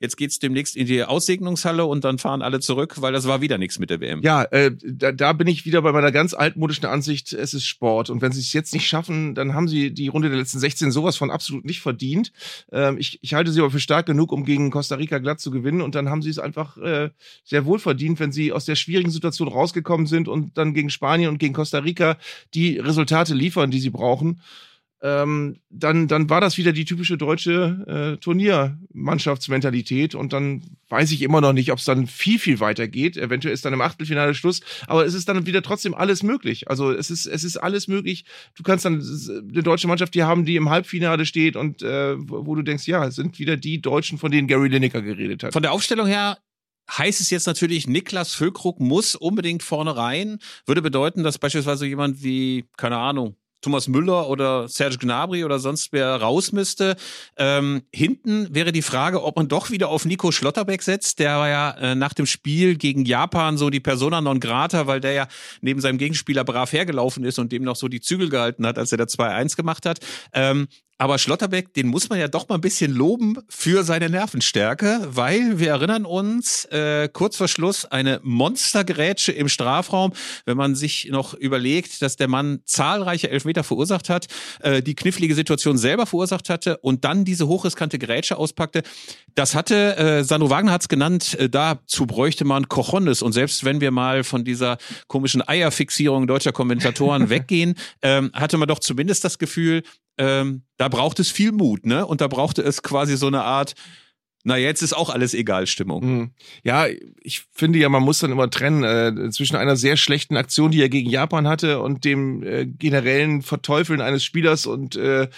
Jetzt geht's demnächst in die Aussegnungshalle und dann fahren alle zurück, weil das war wieder nichts mit der WM. Ja, äh, da, da bin ich wieder bei meiner ganz altmodischen Ansicht, es ist Sport. Und wenn sie es jetzt nicht schaffen, dann haben sie die Runde der letzten 16 sowas von absolut nicht verdient. Ähm, ich, ich halte sie aber für stark genug, um gegen Costa Rica glatt zu gewinnen. Und dann haben sie es einfach äh, sehr wohl verdient, wenn sie aus der schwierigen Situation rausgekommen sind und dann gegen Spanien und gegen Costa Rica die Resultate liefern, die sie brauchen ähm, dann, dann war das wieder die typische deutsche äh, Turniermannschaftsmentalität und dann weiß ich immer noch nicht, ob es dann viel, viel weiter geht. Eventuell ist dann im Achtelfinale Schluss, aber es ist dann wieder trotzdem alles möglich. Also es ist, es ist alles möglich. Du kannst dann eine deutsche Mannschaft hier haben, die im Halbfinale steht und äh, wo du denkst, ja, es sind wieder die Deutschen, von denen Gary Lineker geredet hat. Von der Aufstellung her heißt es jetzt natürlich, Niklas Füllkrug muss unbedingt vorne rein. Würde bedeuten, dass beispielsweise jemand wie, keine Ahnung, Thomas Müller oder Serge Gnabry oder sonst wer raus müsste. Ähm, hinten wäre die Frage, ob man doch wieder auf Nico Schlotterbeck setzt. Der war ja äh, nach dem Spiel gegen Japan so die Persona non grata, weil der ja neben seinem Gegenspieler brav hergelaufen ist und dem noch so die Zügel gehalten hat, als er da 2-1 gemacht hat. Ähm, aber Schlotterbeck, den muss man ja doch mal ein bisschen loben für seine Nervenstärke, weil wir erinnern uns, äh, kurz vor Schluss eine Monstergrätsche im Strafraum, wenn man sich noch überlegt, dass der Mann zahlreiche Elfmeter verursacht hat, äh, die knifflige Situation selber verursacht hatte und dann diese hochriskante Grätsche auspackte. Das hatte, äh, Sandro Wagner hat es genannt, äh, dazu bräuchte man Cochones. Und selbst wenn wir mal von dieser komischen Eierfixierung deutscher Kommentatoren weggehen, ähm, hatte man doch zumindest das Gefühl, ähm, da braucht es viel Mut, ne? Und da brauchte es quasi so eine Art, na, jetzt ist auch alles egal, Stimmung. Mhm. Ja, ich finde ja, man muss dann immer trennen äh, zwischen einer sehr schlechten Aktion, die er gegen Japan hatte, und dem äh, generellen Verteufeln eines Spielers. Und äh,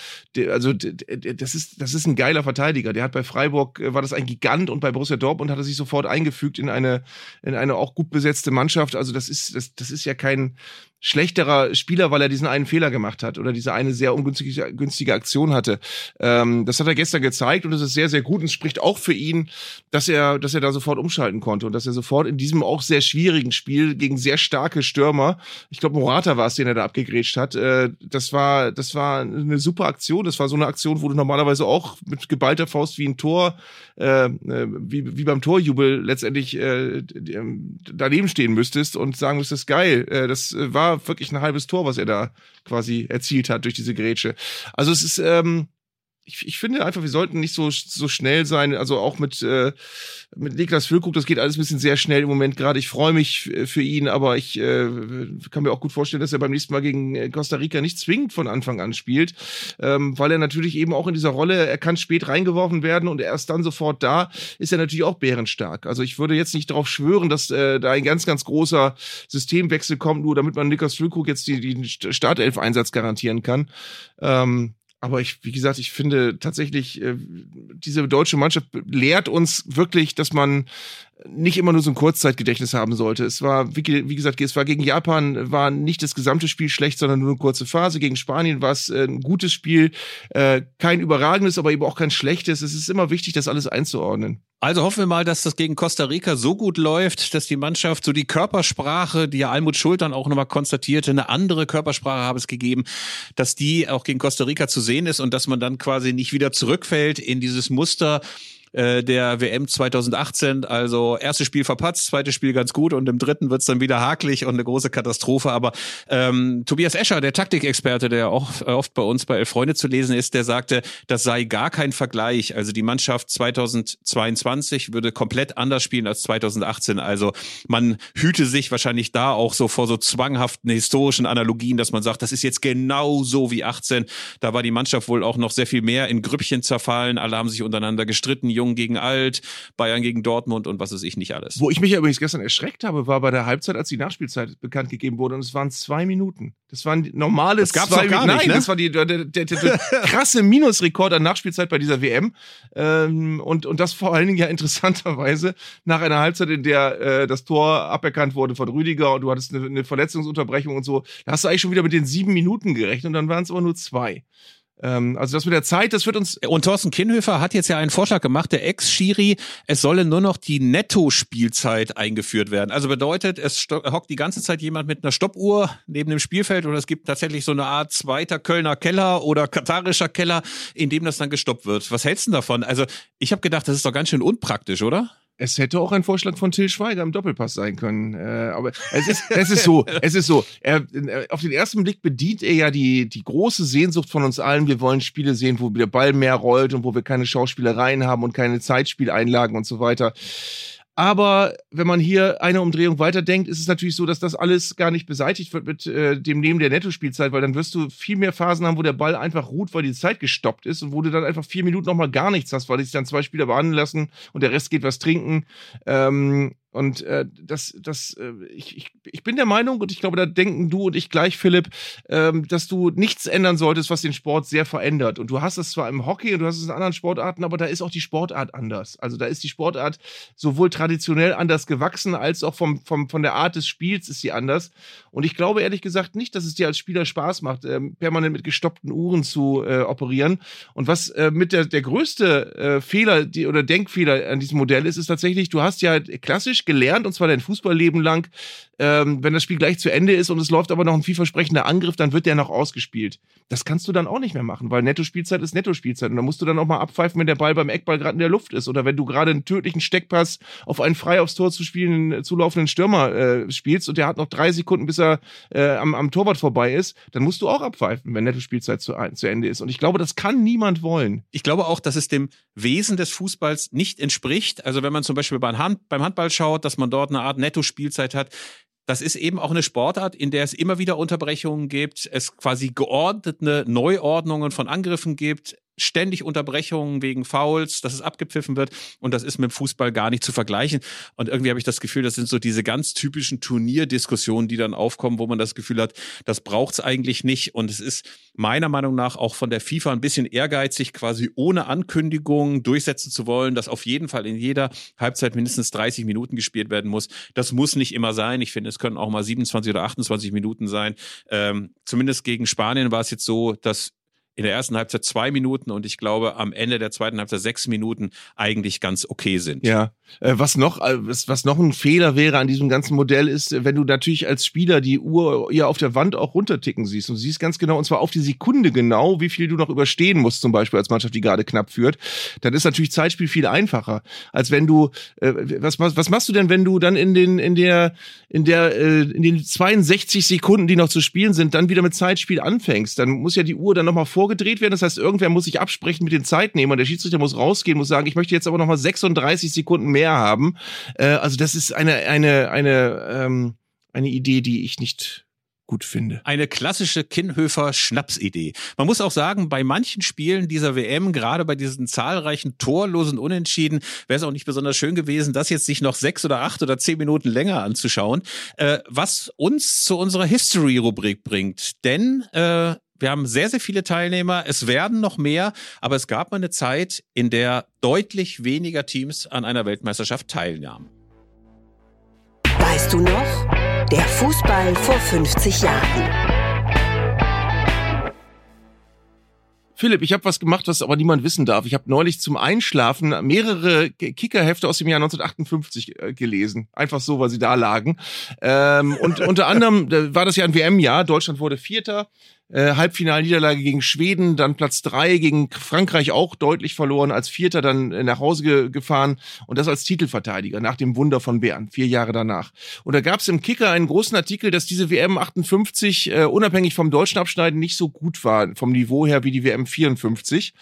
also das ist das ist ein geiler Verteidiger. Der hat bei Freiburg äh, war das ein Gigant und bei Borussia Dortmund hat er sich sofort eingefügt in eine in eine auch gut besetzte Mannschaft. Also das ist das das ist ja kein schlechterer Spieler, weil er diesen einen Fehler gemacht hat oder diese eine sehr ungünstige günstige Aktion hatte. Ähm, das hat er gestern gezeigt und es ist sehr, sehr gut und spricht auch für ihn, dass er, dass er da sofort umschalten konnte und dass er sofort in diesem auch sehr schwierigen Spiel gegen sehr starke Stürmer, ich glaube Morata war es, den er da abgegrätscht hat, äh, das war, das war eine super Aktion. Das war so eine Aktion, wo du normalerweise auch mit geballter Faust wie ein Tor, äh, äh wie, wie beim Torjubel letztendlich äh, daneben stehen müsstest und sagen müsstest, geil, äh, das war wirklich ein halbes Tor, was er da quasi erzielt hat durch diese Grätsche. Also es ist, ähm, ich, ich finde einfach, wir sollten nicht so, so schnell sein. Also auch mit, äh, mit Niklas Füllkrug, das geht alles ein bisschen sehr schnell im Moment gerade. Ich freue mich für ihn, aber ich äh, kann mir auch gut vorstellen, dass er beim nächsten Mal gegen äh, Costa Rica nicht zwingend von Anfang an spielt, ähm, weil er natürlich eben auch in dieser Rolle, er kann spät reingeworfen werden und erst dann sofort da, ist er natürlich auch bärenstark. Also ich würde jetzt nicht darauf schwören, dass äh, da ein ganz, ganz großer Systemwechsel kommt, nur damit man Niklas Füllkrug jetzt die, den Startelf-Einsatz garantieren kann. Ähm, aber ich, wie gesagt, ich finde tatsächlich, äh, diese deutsche Mannschaft lehrt uns wirklich, dass man nicht immer nur so ein Kurzzeitgedächtnis haben sollte. Es war, wie, wie, gesagt, es war gegen Japan, war nicht das gesamte Spiel schlecht, sondern nur eine kurze Phase. Gegen Spanien war es äh, ein gutes Spiel, äh, kein überragendes, aber eben auch kein schlechtes. Es ist immer wichtig, das alles einzuordnen. Also hoffen wir mal, dass das gegen Costa Rica so gut läuft, dass die Mannschaft so die Körpersprache, die ja Almut Schultern auch nochmal konstatierte, eine andere Körpersprache habe es gegeben, dass die auch gegen Costa Rica zu sehen ist und dass man dann quasi nicht wieder zurückfällt in dieses Muster, äh, der WM 2018. Also erstes Spiel verpatzt, zweites Spiel ganz gut und im dritten wird's dann wieder hakelig und eine große Katastrophe. Aber ähm, Tobias Escher, der Taktikexperte, der auch oft bei uns bei Elf Freunde zu lesen ist, der sagte, das sei gar kein Vergleich. Also die Mannschaft 2022 würde komplett anders spielen als 2018. Also man hüte sich wahrscheinlich da auch so vor so zwanghaften historischen Analogien, dass man sagt, das ist jetzt genau so wie 18. Da war die Mannschaft wohl auch noch sehr viel mehr in Grüppchen zerfallen. Alle haben sich untereinander gestritten. Jung gegen Alt, Bayern gegen Dortmund und was weiß ich nicht alles. Wo ich mich ja übrigens gestern erschreckt habe, war bei der Halbzeit, als die Nachspielzeit bekannt gegeben wurde und es waren zwei Minuten. Das waren normale das gab's zwei gar Nein, ne? das war die, der, der, der, der krasse Minusrekord an Nachspielzeit bei dieser WM. Ähm, und, und das vor allen Dingen ja interessanterweise nach einer Halbzeit, in der äh, das Tor aberkannt wurde von Rüdiger und du hattest eine, eine Verletzungsunterbrechung und so. Da hast du eigentlich schon wieder mit den sieben Minuten gerechnet und dann waren es aber nur zwei. Ähm, also das mit der Zeit, das wird uns. Und Thorsten Kinnhöfer hat jetzt ja einen Vorschlag gemacht, der Ex-Schiri, es solle nur noch die Netto-Spielzeit eingeführt werden. Also bedeutet, es hockt die ganze Zeit jemand mit einer Stoppuhr neben dem Spielfeld oder es gibt tatsächlich so eine Art zweiter Kölner Keller oder katarischer Keller, in dem das dann gestoppt wird. Was hältst du davon? Also ich habe gedacht, das ist doch ganz schön unpraktisch, oder? Es hätte auch ein Vorschlag von Till Schweiger im Doppelpass sein können. Äh, aber es ist, es ist so, es ist so. Er, äh, auf den ersten Blick bedient er ja die, die große Sehnsucht von uns allen. Wir wollen Spiele sehen, wo der Ball mehr rollt und wo wir keine Schauspielereien haben und keine Zeitspieleinlagen und so weiter. Aber wenn man hier eine Umdrehung weiterdenkt, ist es natürlich so, dass das alles gar nicht beseitigt wird mit äh, dem Nehmen der Nettospielzeit, weil dann wirst du viel mehr Phasen haben, wo der Ball einfach ruht, weil die Zeit gestoppt ist und wo du dann einfach vier Minuten nochmal gar nichts hast, weil sich dann zwei Spieler behandeln lassen und der Rest geht was trinken. Ähm, und äh, das, das, äh, ich, ich, ich bin der Meinung, und ich glaube, da denken du und ich gleich, Philipp, ähm, dass du nichts ändern solltest, was den Sport sehr verändert. Und du hast es zwar im Hockey und du hast es in anderen Sportarten, aber da ist auch die Sportart anders. Also da ist die Sportart sowohl traditionell anders gewachsen, als auch vom, vom, von der Art des Spiels ist sie anders. Und ich glaube ehrlich gesagt nicht, dass es dir als Spieler Spaß macht, ähm, permanent mit gestoppten Uhren zu äh, operieren. Und was äh, mit der, der größte äh, Fehler die, oder Denkfehler an diesem Modell ist, ist tatsächlich, du hast ja klassisch gelernt, und zwar dein Fußballleben lang, ähm, wenn das Spiel gleich zu Ende ist und es läuft aber noch ein vielversprechender Angriff, dann wird der noch ausgespielt. Das kannst du dann auch nicht mehr machen, weil Netto-Spielzeit ist Netto-Spielzeit. Und da musst du dann auch mal abpfeifen, wenn der Ball beim Eckball gerade in der Luft ist oder wenn du gerade einen tödlichen Steckpass auf einen frei aufs Tor zu spielen, zulaufenden Stürmer äh, spielst und der hat noch drei Sekunden, bis er äh, am, am Torwart vorbei ist, dann musst du auch abpfeifen, wenn Netto-Spielzeit zu, zu Ende ist. Und ich glaube, das kann niemand wollen. Ich glaube auch, dass es dem Wesen des Fußballs nicht entspricht. Also wenn man zum Beispiel beim, Hand, beim Handball schaut, dass man dort eine Art Netto-Spielzeit hat, das ist eben auch eine Sportart, in der es immer wieder Unterbrechungen gibt, es quasi geordnete Neuordnungen von Angriffen gibt, ständig Unterbrechungen wegen Fouls, dass es abgepfiffen wird und das ist mit dem Fußball gar nicht zu vergleichen und irgendwie habe ich das Gefühl, das sind so diese ganz typischen Turnierdiskussionen, die dann aufkommen, wo man das Gefühl hat, das braucht's eigentlich nicht und es ist meiner Meinung nach auch von der FIFA ein bisschen ehrgeizig, quasi ohne Ankündigung durchsetzen zu wollen, dass auf jeden Fall in jeder Halbzeit mindestens 30 Minuten gespielt werden muss. Das muss nicht immer sein. Ich finde, es können auch mal 27 oder 28 Minuten sein. Ähm, zumindest gegen Spanien war es jetzt so, dass in der ersten Halbzeit zwei Minuten und ich glaube am Ende der zweiten Halbzeit sechs Minuten eigentlich ganz okay sind. Ja, äh, was noch, äh, was, noch ein Fehler wäre an diesem ganzen Modell ist, wenn du natürlich als Spieler die Uhr ja auf der Wand auch runterticken siehst und siehst ganz genau und zwar auf die Sekunde genau, wie viel du noch überstehen musst, zum Beispiel als Mannschaft, die gerade knapp führt, dann ist natürlich Zeitspiel viel einfacher, als wenn du, äh, was, was, machst du denn, wenn du dann in den, in der, in der, in den 62 Sekunden, die noch zu spielen sind, dann wieder mit Zeitspiel anfängst, dann muss ja die Uhr dann nochmal vor vorgedreht werden. Das heißt, irgendwer muss sich absprechen mit den Zeitnehmern. Der Schiedsrichter muss rausgehen, muss sagen, ich möchte jetzt aber noch mal 36 Sekunden mehr haben. Äh, also das ist eine eine eine ähm, eine Idee, die ich nicht gut finde. Eine klassische Kinnhöfer Schnapsidee. Man muss auch sagen, bei manchen Spielen dieser WM, gerade bei diesen zahlreichen torlosen Unentschieden, wäre es auch nicht besonders schön gewesen, das jetzt sich noch sechs oder acht oder zehn Minuten länger anzuschauen. Äh, was uns zu unserer History-Rubrik bringt. Denn äh, wir haben sehr, sehr viele Teilnehmer. Es werden noch mehr, aber es gab mal eine Zeit, in der deutlich weniger Teams an einer Weltmeisterschaft teilnahmen. Weißt du noch? Der Fußball vor 50 Jahren. Philipp, ich habe was gemacht, was aber niemand wissen darf. Ich habe neulich zum Einschlafen mehrere Kickerhefte aus dem Jahr 1958 äh, gelesen. Einfach so, weil sie da lagen. Ähm, und unter anderem war das ja ein WM-Jahr. Deutschland wurde Vierter äh, Halbfinalniederlage gegen Schweden, dann Platz drei gegen Frankreich auch deutlich verloren, als Vierter dann äh, nach Hause ge gefahren und das als Titelverteidiger nach dem Wunder von Bern, vier Jahre danach. Und da gab es im Kicker einen großen Artikel, dass diese WM 58 äh, unabhängig vom deutschen Abschneiden nicht so gut war vom Niveau her wie die WM 54.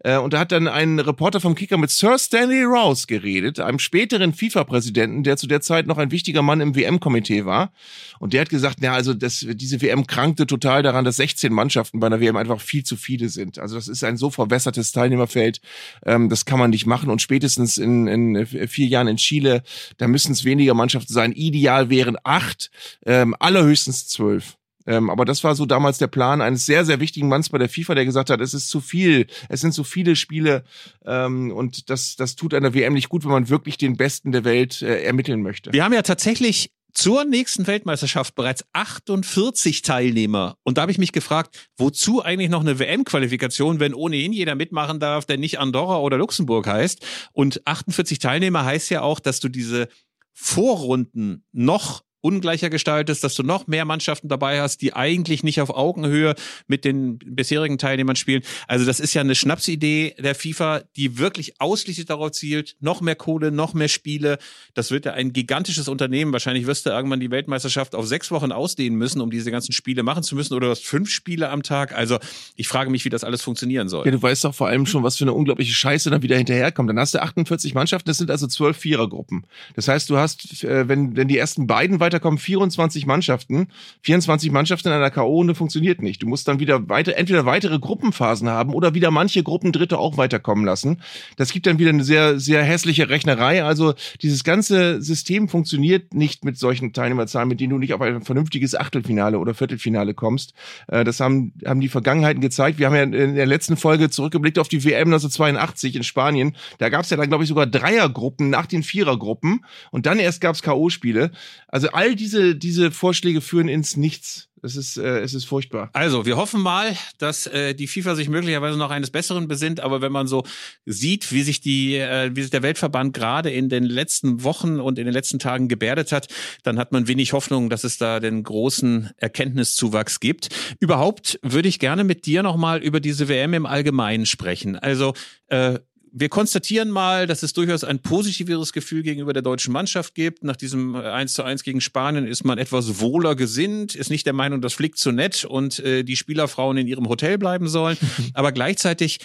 Äh, und da hat dann ein Reporter vom Kicker mit Sir Stanley Rouse geredet, einem späteren FIFA-Präsidenten, der zu der Zeit noch ein wichtiger Mann im WM-Komitee war. Und der hat gesagt, na also das, diese WM krankte total daran, dass 16 Mannschaften bei einer WM einfach viel zu viele sind. Also das ist ein so verwässertes Teilnehmerfeld, ähm, das kann man nicht machen. Und spätestens in, in vier Jahren in Chile, da müssen es weniger Mannschaften sein. Ideal wären acht, ähm, allerhöchstens zwölf. Ähm, aber das war so damals der Plan eines sehr, sehr wichtigen Manns bei der FIFA, der gesagt hat, es ist zu viel, es sind zu viele Spiele ähm, und das, das tut einer WM nicht gut, wenn man wirklich den Besten der Welt äh, ermitteln möchte. Wir haben ja tatsächlich zur nächsten Weltmeisterschaft bereits 48 Teilnehmer. Und da habe ich mich gefragt, wozu eigentlich noch eine WM-Qualifikation, wenn ohnehin jeder mitmachen darf, der nicht Andorra oder Luxemburg heißt. Und 48 Teilnehmer heißt ja auch, dass du diese Vorrunden noch ungleicher gestaltest, dass du noch mehr Mannschaften dabei hast, die eigentlich nicht auf Augenhöhe mit den bisherigen Teilnehmern spielen. Also das ist ja eine Schnapsidee der FIFA, die wirklich ausschließlich darauf zielt, noch mehr Kohle, noch mehr Spiele. Das wird ja ein gigantisches Unternehmen. Wahrscheinlich wirst du irgendwann die Weltmeisterschaft auf sechs Wochen ausdehnen müssen, um diese ganzen Spiele machen zu müssen. Oder du hast fünf Spiele am Tag. Also ich frage mich, wie das alles funktionieren soll. Ja, du weißt doch vor allem schon, was für eine unglaubliche Scheiße dann wieder hinterherkommt. Dann hast du 48 Mannschaften, das sind also zwölf Vierergruppen. Das heißt, du hast, äh, wenn, wenn die ersten beiden weiter weiterkommen 24 Mannschaften. 24 Mannschaften in einer K.O. funktioniert nicht. Du musst dann wieder weiter, entweder weitere Gruppenphasen haben oder wieder manche Gruppen Dritte auch weiterkommen lassen. Das gibt dann wieder eine sehr, sehr hässliche Rechnerei. Also dieses ganze System funktioniert nicht mit solchen Teilnehmerzahlen, mit denen du nicht auf ein vernünftiges Achtelfinale oder Viertelfinale kommst. Äh, das haben, haben die Vergangenheiten gezeigt. Wir haben ja in der letzten Folge zurückgeblickt auf die WM 1982 in Spanien. Da gab es ja dann, glaube ich, sogar Dreiergruppen nach den Vierergruppen und dann erst gab es K.O.-Spiele. Also all diese, diese Vorschläge führen ins Nichts. Es ist, äh, es ist furchtbar. Also, wir hoffen mal, dass äh, die FIFA sich möglicherweise noch eines Besseren besinnt. Aber wenn man so sieht, wie sich die, äh, wie sich der Weltverband gerade in den letzten Wochen und in den letzten Tagen gebärdet hat, dann hat man wenig Hoffnung, dass es da den großen Erkenntniszuwachs gibt. Überhaupt würde ich gerne mit dir nochmal über diese WM im Allgemeinen sprechen. Also äh, wir konstatieren mal, dass es durchaus ein positiveres Gefühl gegenüber der deutschen Mannschaft gibt. Nach diesem 1 zu 1 gegen Spanien ist man etwas wohler gesinnt, ist nicht der Meinung, das fliegt zu nett und äh, die Spielerfrauen in ihrem Hotel bleiben sollen. Aber gleichzeitig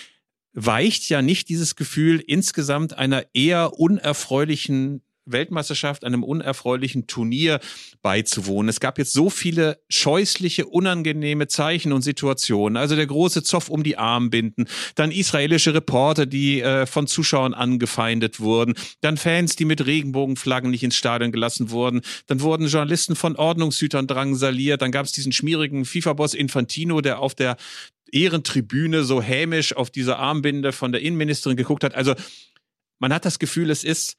weicht ja nicht dieses Gefühl insgesamt einer eher unerfreulichen Weltmeisterschaft, einem unerfreulichen Turnier beizuwohnen. Es gab jetzt so viele scheußliche, unangenehme Zeichen und Situationen. Also der große Zoff um die Armbinden, dann israelische Reporter, die äh, von Zuschauern angefeindet wurden, dann Fans, die mit Regenbogenflaggen nicht ins Stadion gelassen wurden, dann wurden Journalisten von Ordnungshütern drangsaliert, dann gab es diesen schmierigen FIFA-Boss Infantino, der auf der Ehrentribüne so hämisch auf diese Armbinde von der Innenministerin geguckt hat. Also man hat das Gefühl, es ist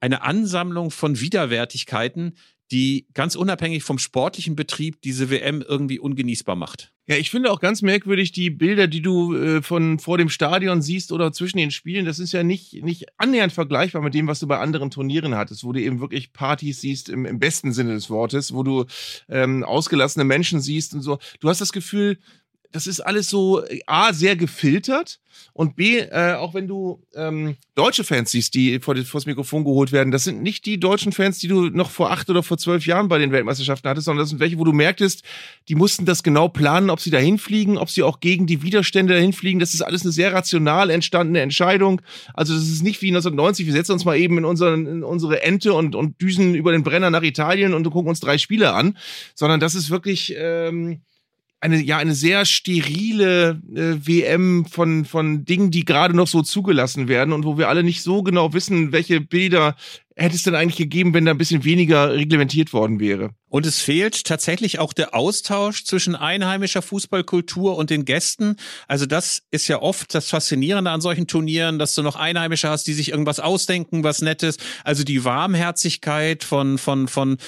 eine Ansammlung von Widerwärtigkeiten, die ganz unabhängig vom sportlichen Betrieb diese WM irgendwie ungenießbar macht. Ja, ich finde auch ganz merkwürdig die Bilder, die du äh, von vor dem Stadion siehst oder zwischen den Spielen. Das ist ja nicht nicht annähernd vergleichbar mit dem, was du bei anderen Turnieren hattest, wo du eben wirklich Partys siehst im, im besten Sinne des Wortes, wo du ähm, ausgelassene Menschen siehst und so. Du hast das Gefühl, das ist alles so A, sehr gefiltert und B, äh, auch wenn du ähm, deutsche Fans siehst, die vor das Mikrofon geholt werden, das sind nicht die deutschen Fans, die du noch vor acht oder vor zwölf Jahren bei den Weltmeisterschaften hattest, sondern das sind welche, wo du merktest, die mussten das genau planen, ob sie dahin fliegen, ob sie auch gegen die Widerstände dahin fliegen. Das ist alles eine sehr rational entstandene Entscheidung. Also das ist nicht wie 1990, wir setzen uns mal eben in, unseren, in unsere Ente und, und düsen über den Brenner nach Italien und gucken uns drei Spiele an, sondern das ist wirklich... Ähm, eine ja eine sehr sterile äh, WM von von Dingen, die gerade noch so zugelassen werden und wo wir alle nicht so genau wissen, welche Bilder hätte es denn eigentlich gegeben, wenn da ein bisschen weniger reglementiert worden wäre. Und es fehlt tatsächlich auch der Austausch zwischen einheimischer Fußballkultur und den Gästen. Also das ist ja oft das Faszinierende an solchen Turnieren, dass du noch Einheimische hast, die sich irgendwas ausdenken, was Nettes. Also die Warmherzigkeit von von von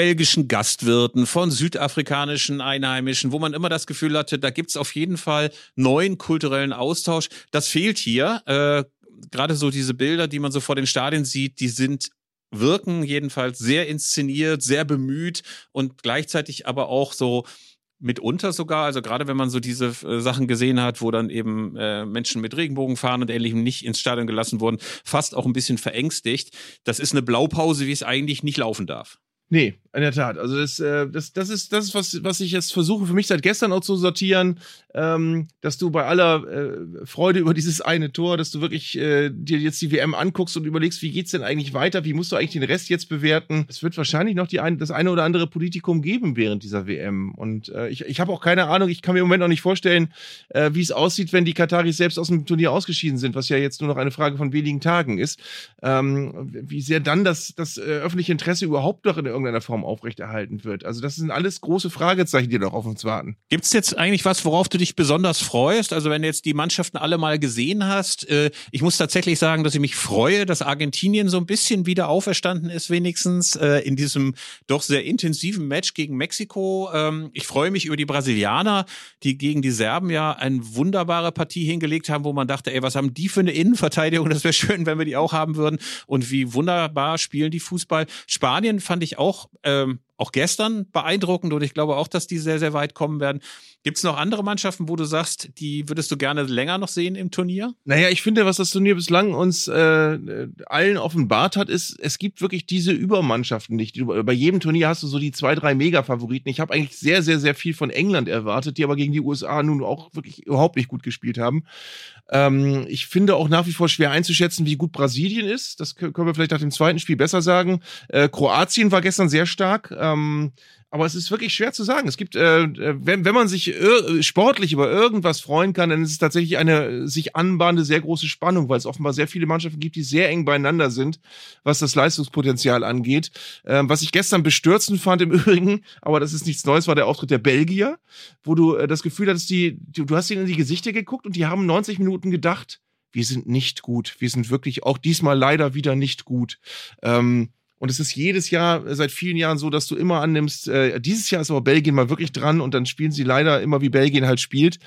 belgischen Gastwirten, von südafrikanischen Einheimischen, wo man immer das Gefühl hatte, da gibt's auf jeden Fall neuen kulturellen Austausch. Das fehlt hier. Äh, Gerade so diese Bilder, die man so vor den Stadien sieht, die sind wirken jedenfalls sehr inszeniert, sehr bemüht und gleichzeitig aber auch so mitunter sogar, also gerade wenn man so diese äh, Sachen gesehen hat, wo dann eben äh, Menschen mit Regenbogen fahren und ähnlichem nicht ins Stadion gelassen wurden, fast auch ein bisschen verängstigt. Das ist eine Blaupause, wie es eigentlich nicht laufen darf. Nee, in der Tat. Also das, äh, das, das ist das, ist was, was ich jetzt versuche für mich seit gestern auch zu sortieren, ähm, dass du bei aller äh, Freude über dieses eine Tor, dass du wirklich äh, dir jetzt die WM anguckst und überlegst, wie geht's denn eigentlich weiter, wie musst du eigentlich den Rest jetzt bewerten. Es wird wahrscheinlich noch die ein, das eine oder andere Politikum geben während dieser WM. Und äh, ich, ich habe auch keine Ahnung, ich kann mir im Moment noch nicht vorstellen, äh, wie es aussieht, wenn die Kataris selbst aus dem Turnier ausgeschieden sind, was ja jetzt nur noch eine Frage von wenigen Tagen ist. Ähm, wie sehr dann das, das äh, öffentliche Interesse überhaupt noch in irgendeiner Form aufrechterhalten wird. Also das sind alles große Fragezeichen, die noch auf uns warten. Gibt es jetzt eigentlich was, worauf du dich besonders freust? Also wenn du jetzt die Mannschaften alle mal gesehen hast, äh, ich muss tatsächlich sagen, dass ich mich freue, dass Argentinien so ein bisschen wieder auferstanden ist, wenigstens äh, in diesem doch sehr intensiven Match gegen Mexiko. Ähm, ich freue mich über die Brasilianer, die gegen die Serben ja eine wunderbare Partie hingelegt haben, wo man dachte, ey, was haben die für eine Innenverteidigung? Das wäre schön, wenn wir die auch haben würden. Und wie wunderbar spielen die Fußball. Spanien fand ich auch ähm, auch gestern beeindruckend und ich glaube auch, dass die sehr, sehr weit kommen werden. Gibt es noch andere Mannschaften, wo du sagst, die würdest du gerne länger noch sehen im Turnier? Naja, ich finde, was das Turnier bislang uns äh, allen offenbart hat, ist, es gibt wirklich diese Übermannschaften nicht. Bei jedem Turnier hast du so die zwei, drei Mega-Favoriten. Ich habe eigentlich sehr, sehr, sehr viel von England erwartet, die aber gegen die USA nun auch wirklich überhaupt nicht gut gespielt haben. Ähm, ich finde auch nach wie vor schwer einzuschätzen, wie gut Brasilien ist. Das können wir vielleicht nach dem zweiten Spiel besser sagen. Äh, Kroatien war gestern sehr stark. Ähm, aber es ist wirklich schwer zu sagen. Es gibt, äh, äh wenn, wenn man sich sportlich über irgendwas freuen kann, dann ist es tatsächlich eine sich anbahnende sehr große Spannung, weil es offenbar sehr viele Mannschaften gibt, die sehr eng beieinander sind, was das Leistungspotenzial angeht. Ähm, was ich gestern bestürzend fand im Übrigen, aber das ist nichts Neues, war der Auftritt der Belgier, wo du äh, das Gefühl hattest, die, du, du hast ihnen in die Gesichter geguckt und die haben 90 Minuten gedacht, wir sind nicht gut. Wir sind wirklich auch diesmal leider wieder nicht gut. Ähm, und es ist jedes Jahr äh, seit vielen Jahren so, dass du immer annimmst, äh, dieses Jahr ist aber Belgien mal wirklich dran und dann spielen sie leider immer wie Belgien halt spielt.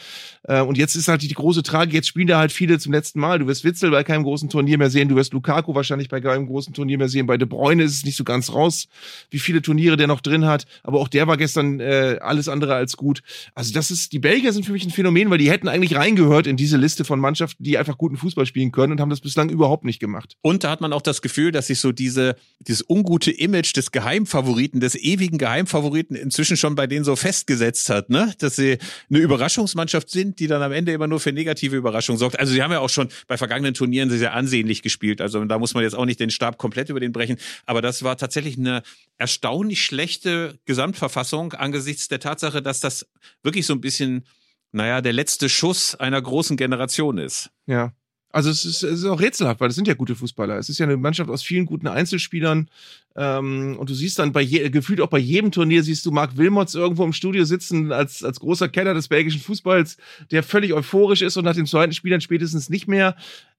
Äh, und jetzt ist halt die, große Tragik, jetzt spielen da halt viele zum letzten Mal. Du wirst Witzel bei keinem großen Turnier mehr sehen, du wirst Lukaku wahrscheinlich bei keinem großen Turnier mehr sehen. Bei De Bruyne ist es nicht so ganz raus, wie viele Turniere der noch drin hat. Aber auch der war gestern äh, alles andere als gut. Also das ist, die Belgier sind für mich ein Phänomen, weil die hätten eigentlich reingehört in diese Liste von Mannschaften, die einfach guten Fußball spielen können und haben das bislang überhaupt nicht gemacht. Und da hat man auch das Gefühl, dass sich so diese, dieses ungute Image des Geheimfavoriten, des ewigen Geheimfavoriten inzwischen schon bei denen so festgesetzt hat, ne? Dass sie eine Überraschungsmannschaft sind, die dann am Ende immer nur für negative Überraschungen sorgt. Also sie haben ja auch schon bei vergangenen Turnieren sehr ansehnlich gespielt. Also da muss man jetzt auch nicht den Stab komplett über den brechen. Aber das war tatsächlich eine erstaunlich schlechte Gesamtverfassung angesichts der Tatsache, dass das wirklich so ein bisschen, naja, der letzte Schuss einer großen Generation ist. Ja. Also es ist, es ist auch rätselhaft, weil das sind ja gute Fußballer. Es ist ja eine Mannschaft aus vielen guten Einzelspielern. Ähm, und du siehst dann bei je, gefühlt auch bei jedem Turnier siehst du Marc Wilmots irgendwo im Studio sitzen als, als großer Kenner des belgischen Fußballs, der völlig euphorisch ist und nach dem zweiten Spiel dann spätestens nicht mehr.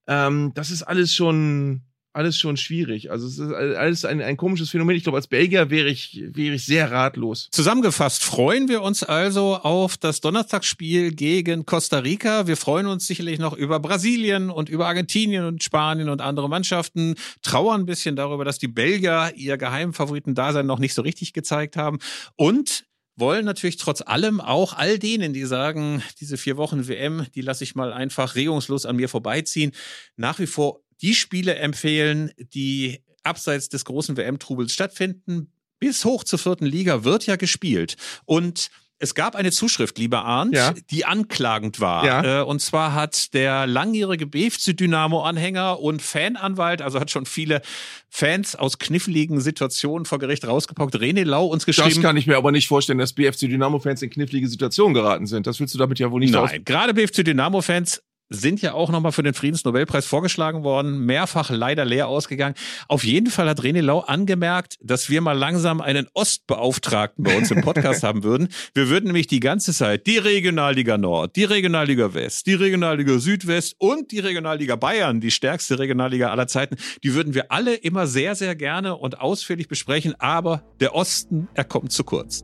Ähm, das ist alles schon alles schon schwierig. Also es ist alles ein, ein komisches Phänomen. Ich glaube, als Belgier wäre ich, wäre ich sehr ratlos. Zusammengefasst freuen wir uns also auf das Donnerstagsspiel gegen Costa Rica. Wir freuen uns sicherlich noch über Brasilien und über Argentinien und Spanien und andere Mannschaften. Trauern ein bisschen darüber, dass die Belgier ihr Geheimfavoriten-Dasein noch nicht so richtig gezeigt haben. Und wollen natürlich trotz allem auch all denen, die sagen, diese vier Wochen WM, die lasse ich mal einfach regungslos an mir vorbeiziehen, nach wie vor die Spiele empfehlen, die abseits des großen WM-Trubels stattfinden. Bis hoch zur vierten Liga wird ja gespielt. Und es gab eine Zuschrift, lieber Arndt, ja. die anklagend war. Ja. Äh, und zwar hat der langjährige BFC Dynamo-Anhänger und Fananwalt, also hat schon viele Fans aus kniffligen Situationen vor Gericht rausgepaukt, René Lau uns geschrieben. Das kann ich mir aber nicht vorstellen, dass BFC Dynamo-Fans in knifflige Situationen geraten sind. Das willst du damit ja wohl nicht Nein, gerade BFC Dynamo-Fans sind ja auch nochmal für den Friedensnobelpreis vorgeschlagen worden, mehrfach leider leer ausgegangen. Auf jeden Fall hat René Lau angemerkt, dass wir mal langsam einen Ostbeauftragten bei uns im Podcast haben würden. Wir würden nämlich die ganze Zeit die Regionalliga Nord, die Regionalliga West, die Regionalliga Südwest und die Regionalliga Bayern, die stärkste Regionalliga aller Zeiten, die würden wir alle immer sehr, sehr gerne und ausführlich besprechen, aber der Osten, er kommt zu kurz.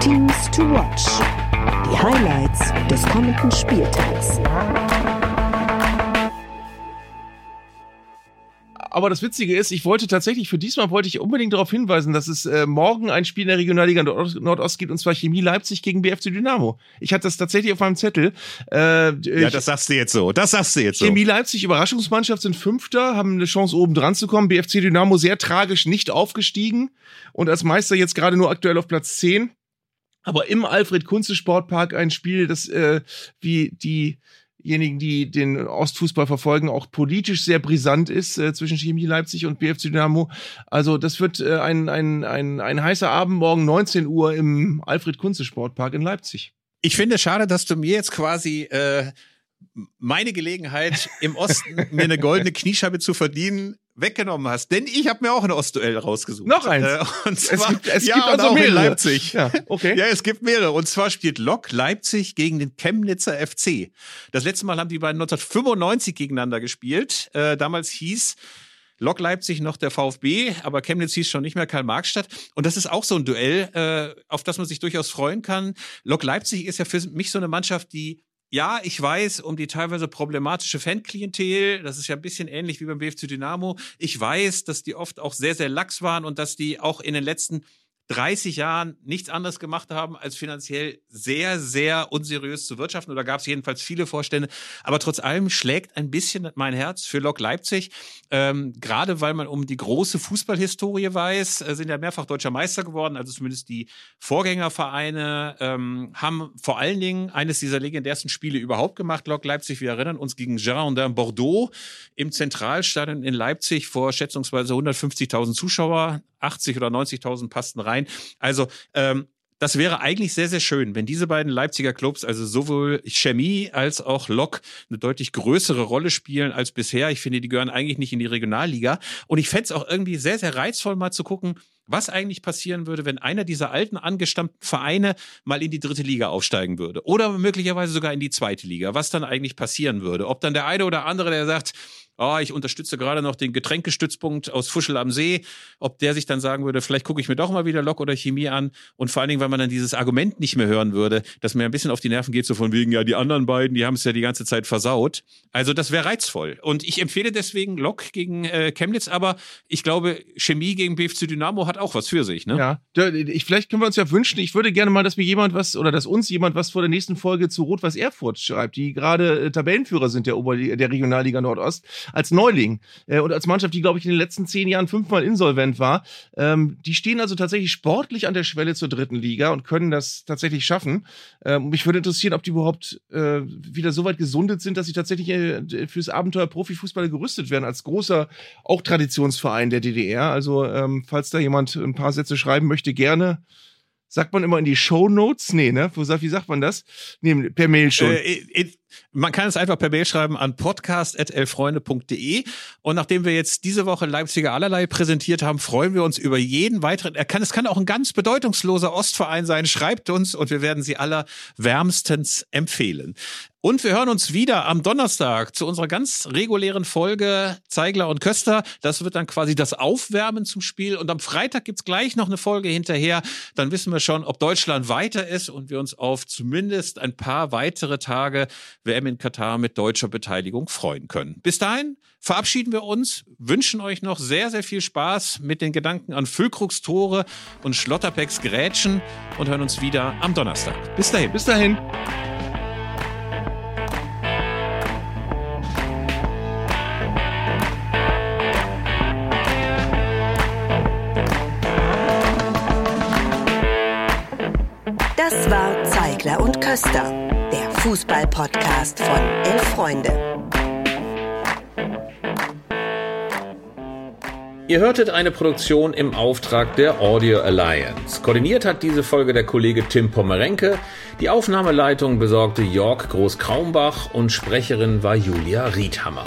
Teams to watch. Die Highlights des kommenden Spieltags. Aber das Witzige ist, ich wollte tatsächlich, für diesmal wollte ich unbedingt darauf hinweisen, dass es äh, morgen ein Spiel in der Regionalliga Nordost, Nordost gibt, und zwar Chemie Leipzig gegen BFC Dynamo. Ich hatte das tatsächlich auf meinem Zettel. Äh, ja, das sagst du jetzt so. Das sagst du jetzt so. Chemie Leipzig, Überraschungsmannschaft, sind Fünfter, haben eine Chance, oben dran zu kommen. BFC Dynamo sehr tragisch nicht aufgestiegen und als Meister jetzt gerade nur aktuell auf Platz 10 aber im Alfred Kunze Sportpark ein Spiel, das äh, wie diejenigen, die den Ostfußball verfolgen, auch politisch sehr brisant ist äh, zwischen Chemie Leipzig und BFC Dynamo. Also das wird äh, ein, ein, ein, ein heißer Abend morgen 19 Uhr im Alfred Kunze Sportpark in Leipzig. Ich finde schade, dass du mir jetzt quasi äh, meine Gelegenheit im Osten mir eine goldene Kniescheibe zu verdienen weggenommen hast, denn ich habe mir auch ein Ostduell rausgesucht. Noch eins. Äh, und zwar, es gibt, es ja, gibt also auch in mehrere. Leipzig. Ja, okay. Ja, es gibt mehrere. Und zwar spielt Lok Leipzig gegen den Chemnitzer FC. Das letzte Mal haben die beiden 1995 gegeneinander gespielt. Äh, damals hieß Lok Leipzig noch der VfB, aber Chemnitz hieß schon nicht mehr Karl-Marx-Stadt. Und das ist auch so ein Duell, äh, auf das man sich durchaus freuen kann. Lok Leipzig ist ja für mich so eine Mannschaft, die ja, ich weiß um die teilweise problematische Fanklientel. Das ist ja ein bisschen ähnlich wie beim BFC Dynamo. Ich weiß, dass die oft auch sehr, sehr lax waren und dass die auch in den letzten 30 Jahren nichts anderes gemacht haben, als finanziell sehr, sehr unseriös zu wirtschaften. Oder gab es jedenfalls viele Vorstände. Aber trotz allem schlägt ein bisschen mein Herz für Lok Leipzig. Ähm, Gerade weil man um die große Fußballhistorie weiß, äh, sind ja mehrfach deutscher Meister geworden. Also zumindest die Vorgängervereine ähm, haben vor allen Dingen eines dieser legendärsten Spiele überhaupt gemacht. Lok Leipzig, wir erinnern uns gegen Girondin Bordeaux im Zentralstadion in Leipzig vor schätzungsweise 150.000 Zuschauer. 80 oder 90.000 passten rein. Also ähm, das wäre eigentlich sehr, sehr schön, wenn diese beiden Leipziger Clubs, also sowohl Chemie als auch Lok, eine deutlich größere Rolle spielen als bisher. Ich finde, die gehören eigentlich nicht in die Regionalliga. Und ich fände es auch irgendwie sehr, sehr reizvoll, mal zu gucken, was eigentlich passieren würde, wenn einer dieser alten angestammten Vereine mal in die dritte Liga aufsteigen würde. Oder möglicherweise sogar in die zweite Liga. Was dann eigentlich passieren würde. Ob dann der eine oder andere, der sagt, oh, ich unterstütze gerade noch den Getränkestützpunkt aus Fuschel am See, ob der sich dann sagen würde, vielleicht gucke ich mir doch mal wieder Lok oder Chemie an und vor allen Dingen, weil man dann dieses Argument nicht mehr hören würde, dass mir ein bisschen auf die Nerven geht, so von wegen, ja, die anderen beiden, die haben es ja die ganze Zeit versaut. Also das wäre reizvoll. Und ich empfehle deswegen Lok gegen äh, Chemnitz, aber ich glaube, Chemie gegen BFC Dynamo hat auch was für sich, ne? Ja, ich, vielleicht können wir uns ja wünschen, ich würde gerne mal, dass mir jemand was, oder dass uns jemand was vor der nächsten Folge zu Rot-Weiß Erfurt schreibt, die gerade äh, Tabellenführer sind der, Oberliga, der Regionalliga Nordost, als Neuling äh, und als Mannschaft, die, glaube ich, in den letzten zehn Jahren fünfmal insolvent war. Ähm, die stehen also tatsächlich sportlich an der Schwelle zur dritten Liga und können das tatsächlich schaffen. Ähm, mich würde interessieren, ob die überhaupt äh, wieder so weit gesundet sind, dass sie tatsächlich äh, fürs Abenteuer Profifußball gerüstet werden, als großer, auch Traditionsverein der DDR. Also, ähm, falls da jemand ein paar Sätze schreiben möchte, gerne. Sagt man immer in die Show Notes? Nee, ne? Wie sagt man das? Nee, per Mail schon. Äh, äh, man kann es einfach per Mail schreiben an podcast.elfreunde.de. Und nachdem wir jetzt diese Woche Leipziger allerlei präsentiert haben, freuen wir uns über jeden weiteren. Er kann, es kann auch ein ganz bedeutungsloser Ostverein sein. Schreibt uns und wir werden sie aller wärmstens empfehlen. Und wir hören uns wieder am Donnerstag zu unserer ganz regulären Folge Zeigler und Köster. Das wird dann quasi das Aufwärmen zum Spiel. Und am Freitag gibt's gleich noch eine Folge hinterher. Dann wissen wir schon, ob Deutschland weiter ist und wir uns auf zumindest ein paar weitere Tage WM in Katar mit deutscher Beteiligung freuen können. Bis dahin verabschieden wir uns, wünschen euch noch sehr, sehr viel Spaß mit den Gedanken an Füllkrugs Tore und Schlotterpecks Grätschen und hören uns wieder am Donnerstag. Bis dahin. Bis dahin. Das war Zeigler und Köster, Fußball-Podcast von Elf Freunde. Ihr hörtet eine Produktion im Auftrag der Audio Alliance. Koordiniert hat diese Folge der Kollege Tim Pommerenke. Die Aufnahmeleitung besorgte Jörg Groß-Kraumbach und Sprecherin war Julia Riedhammer.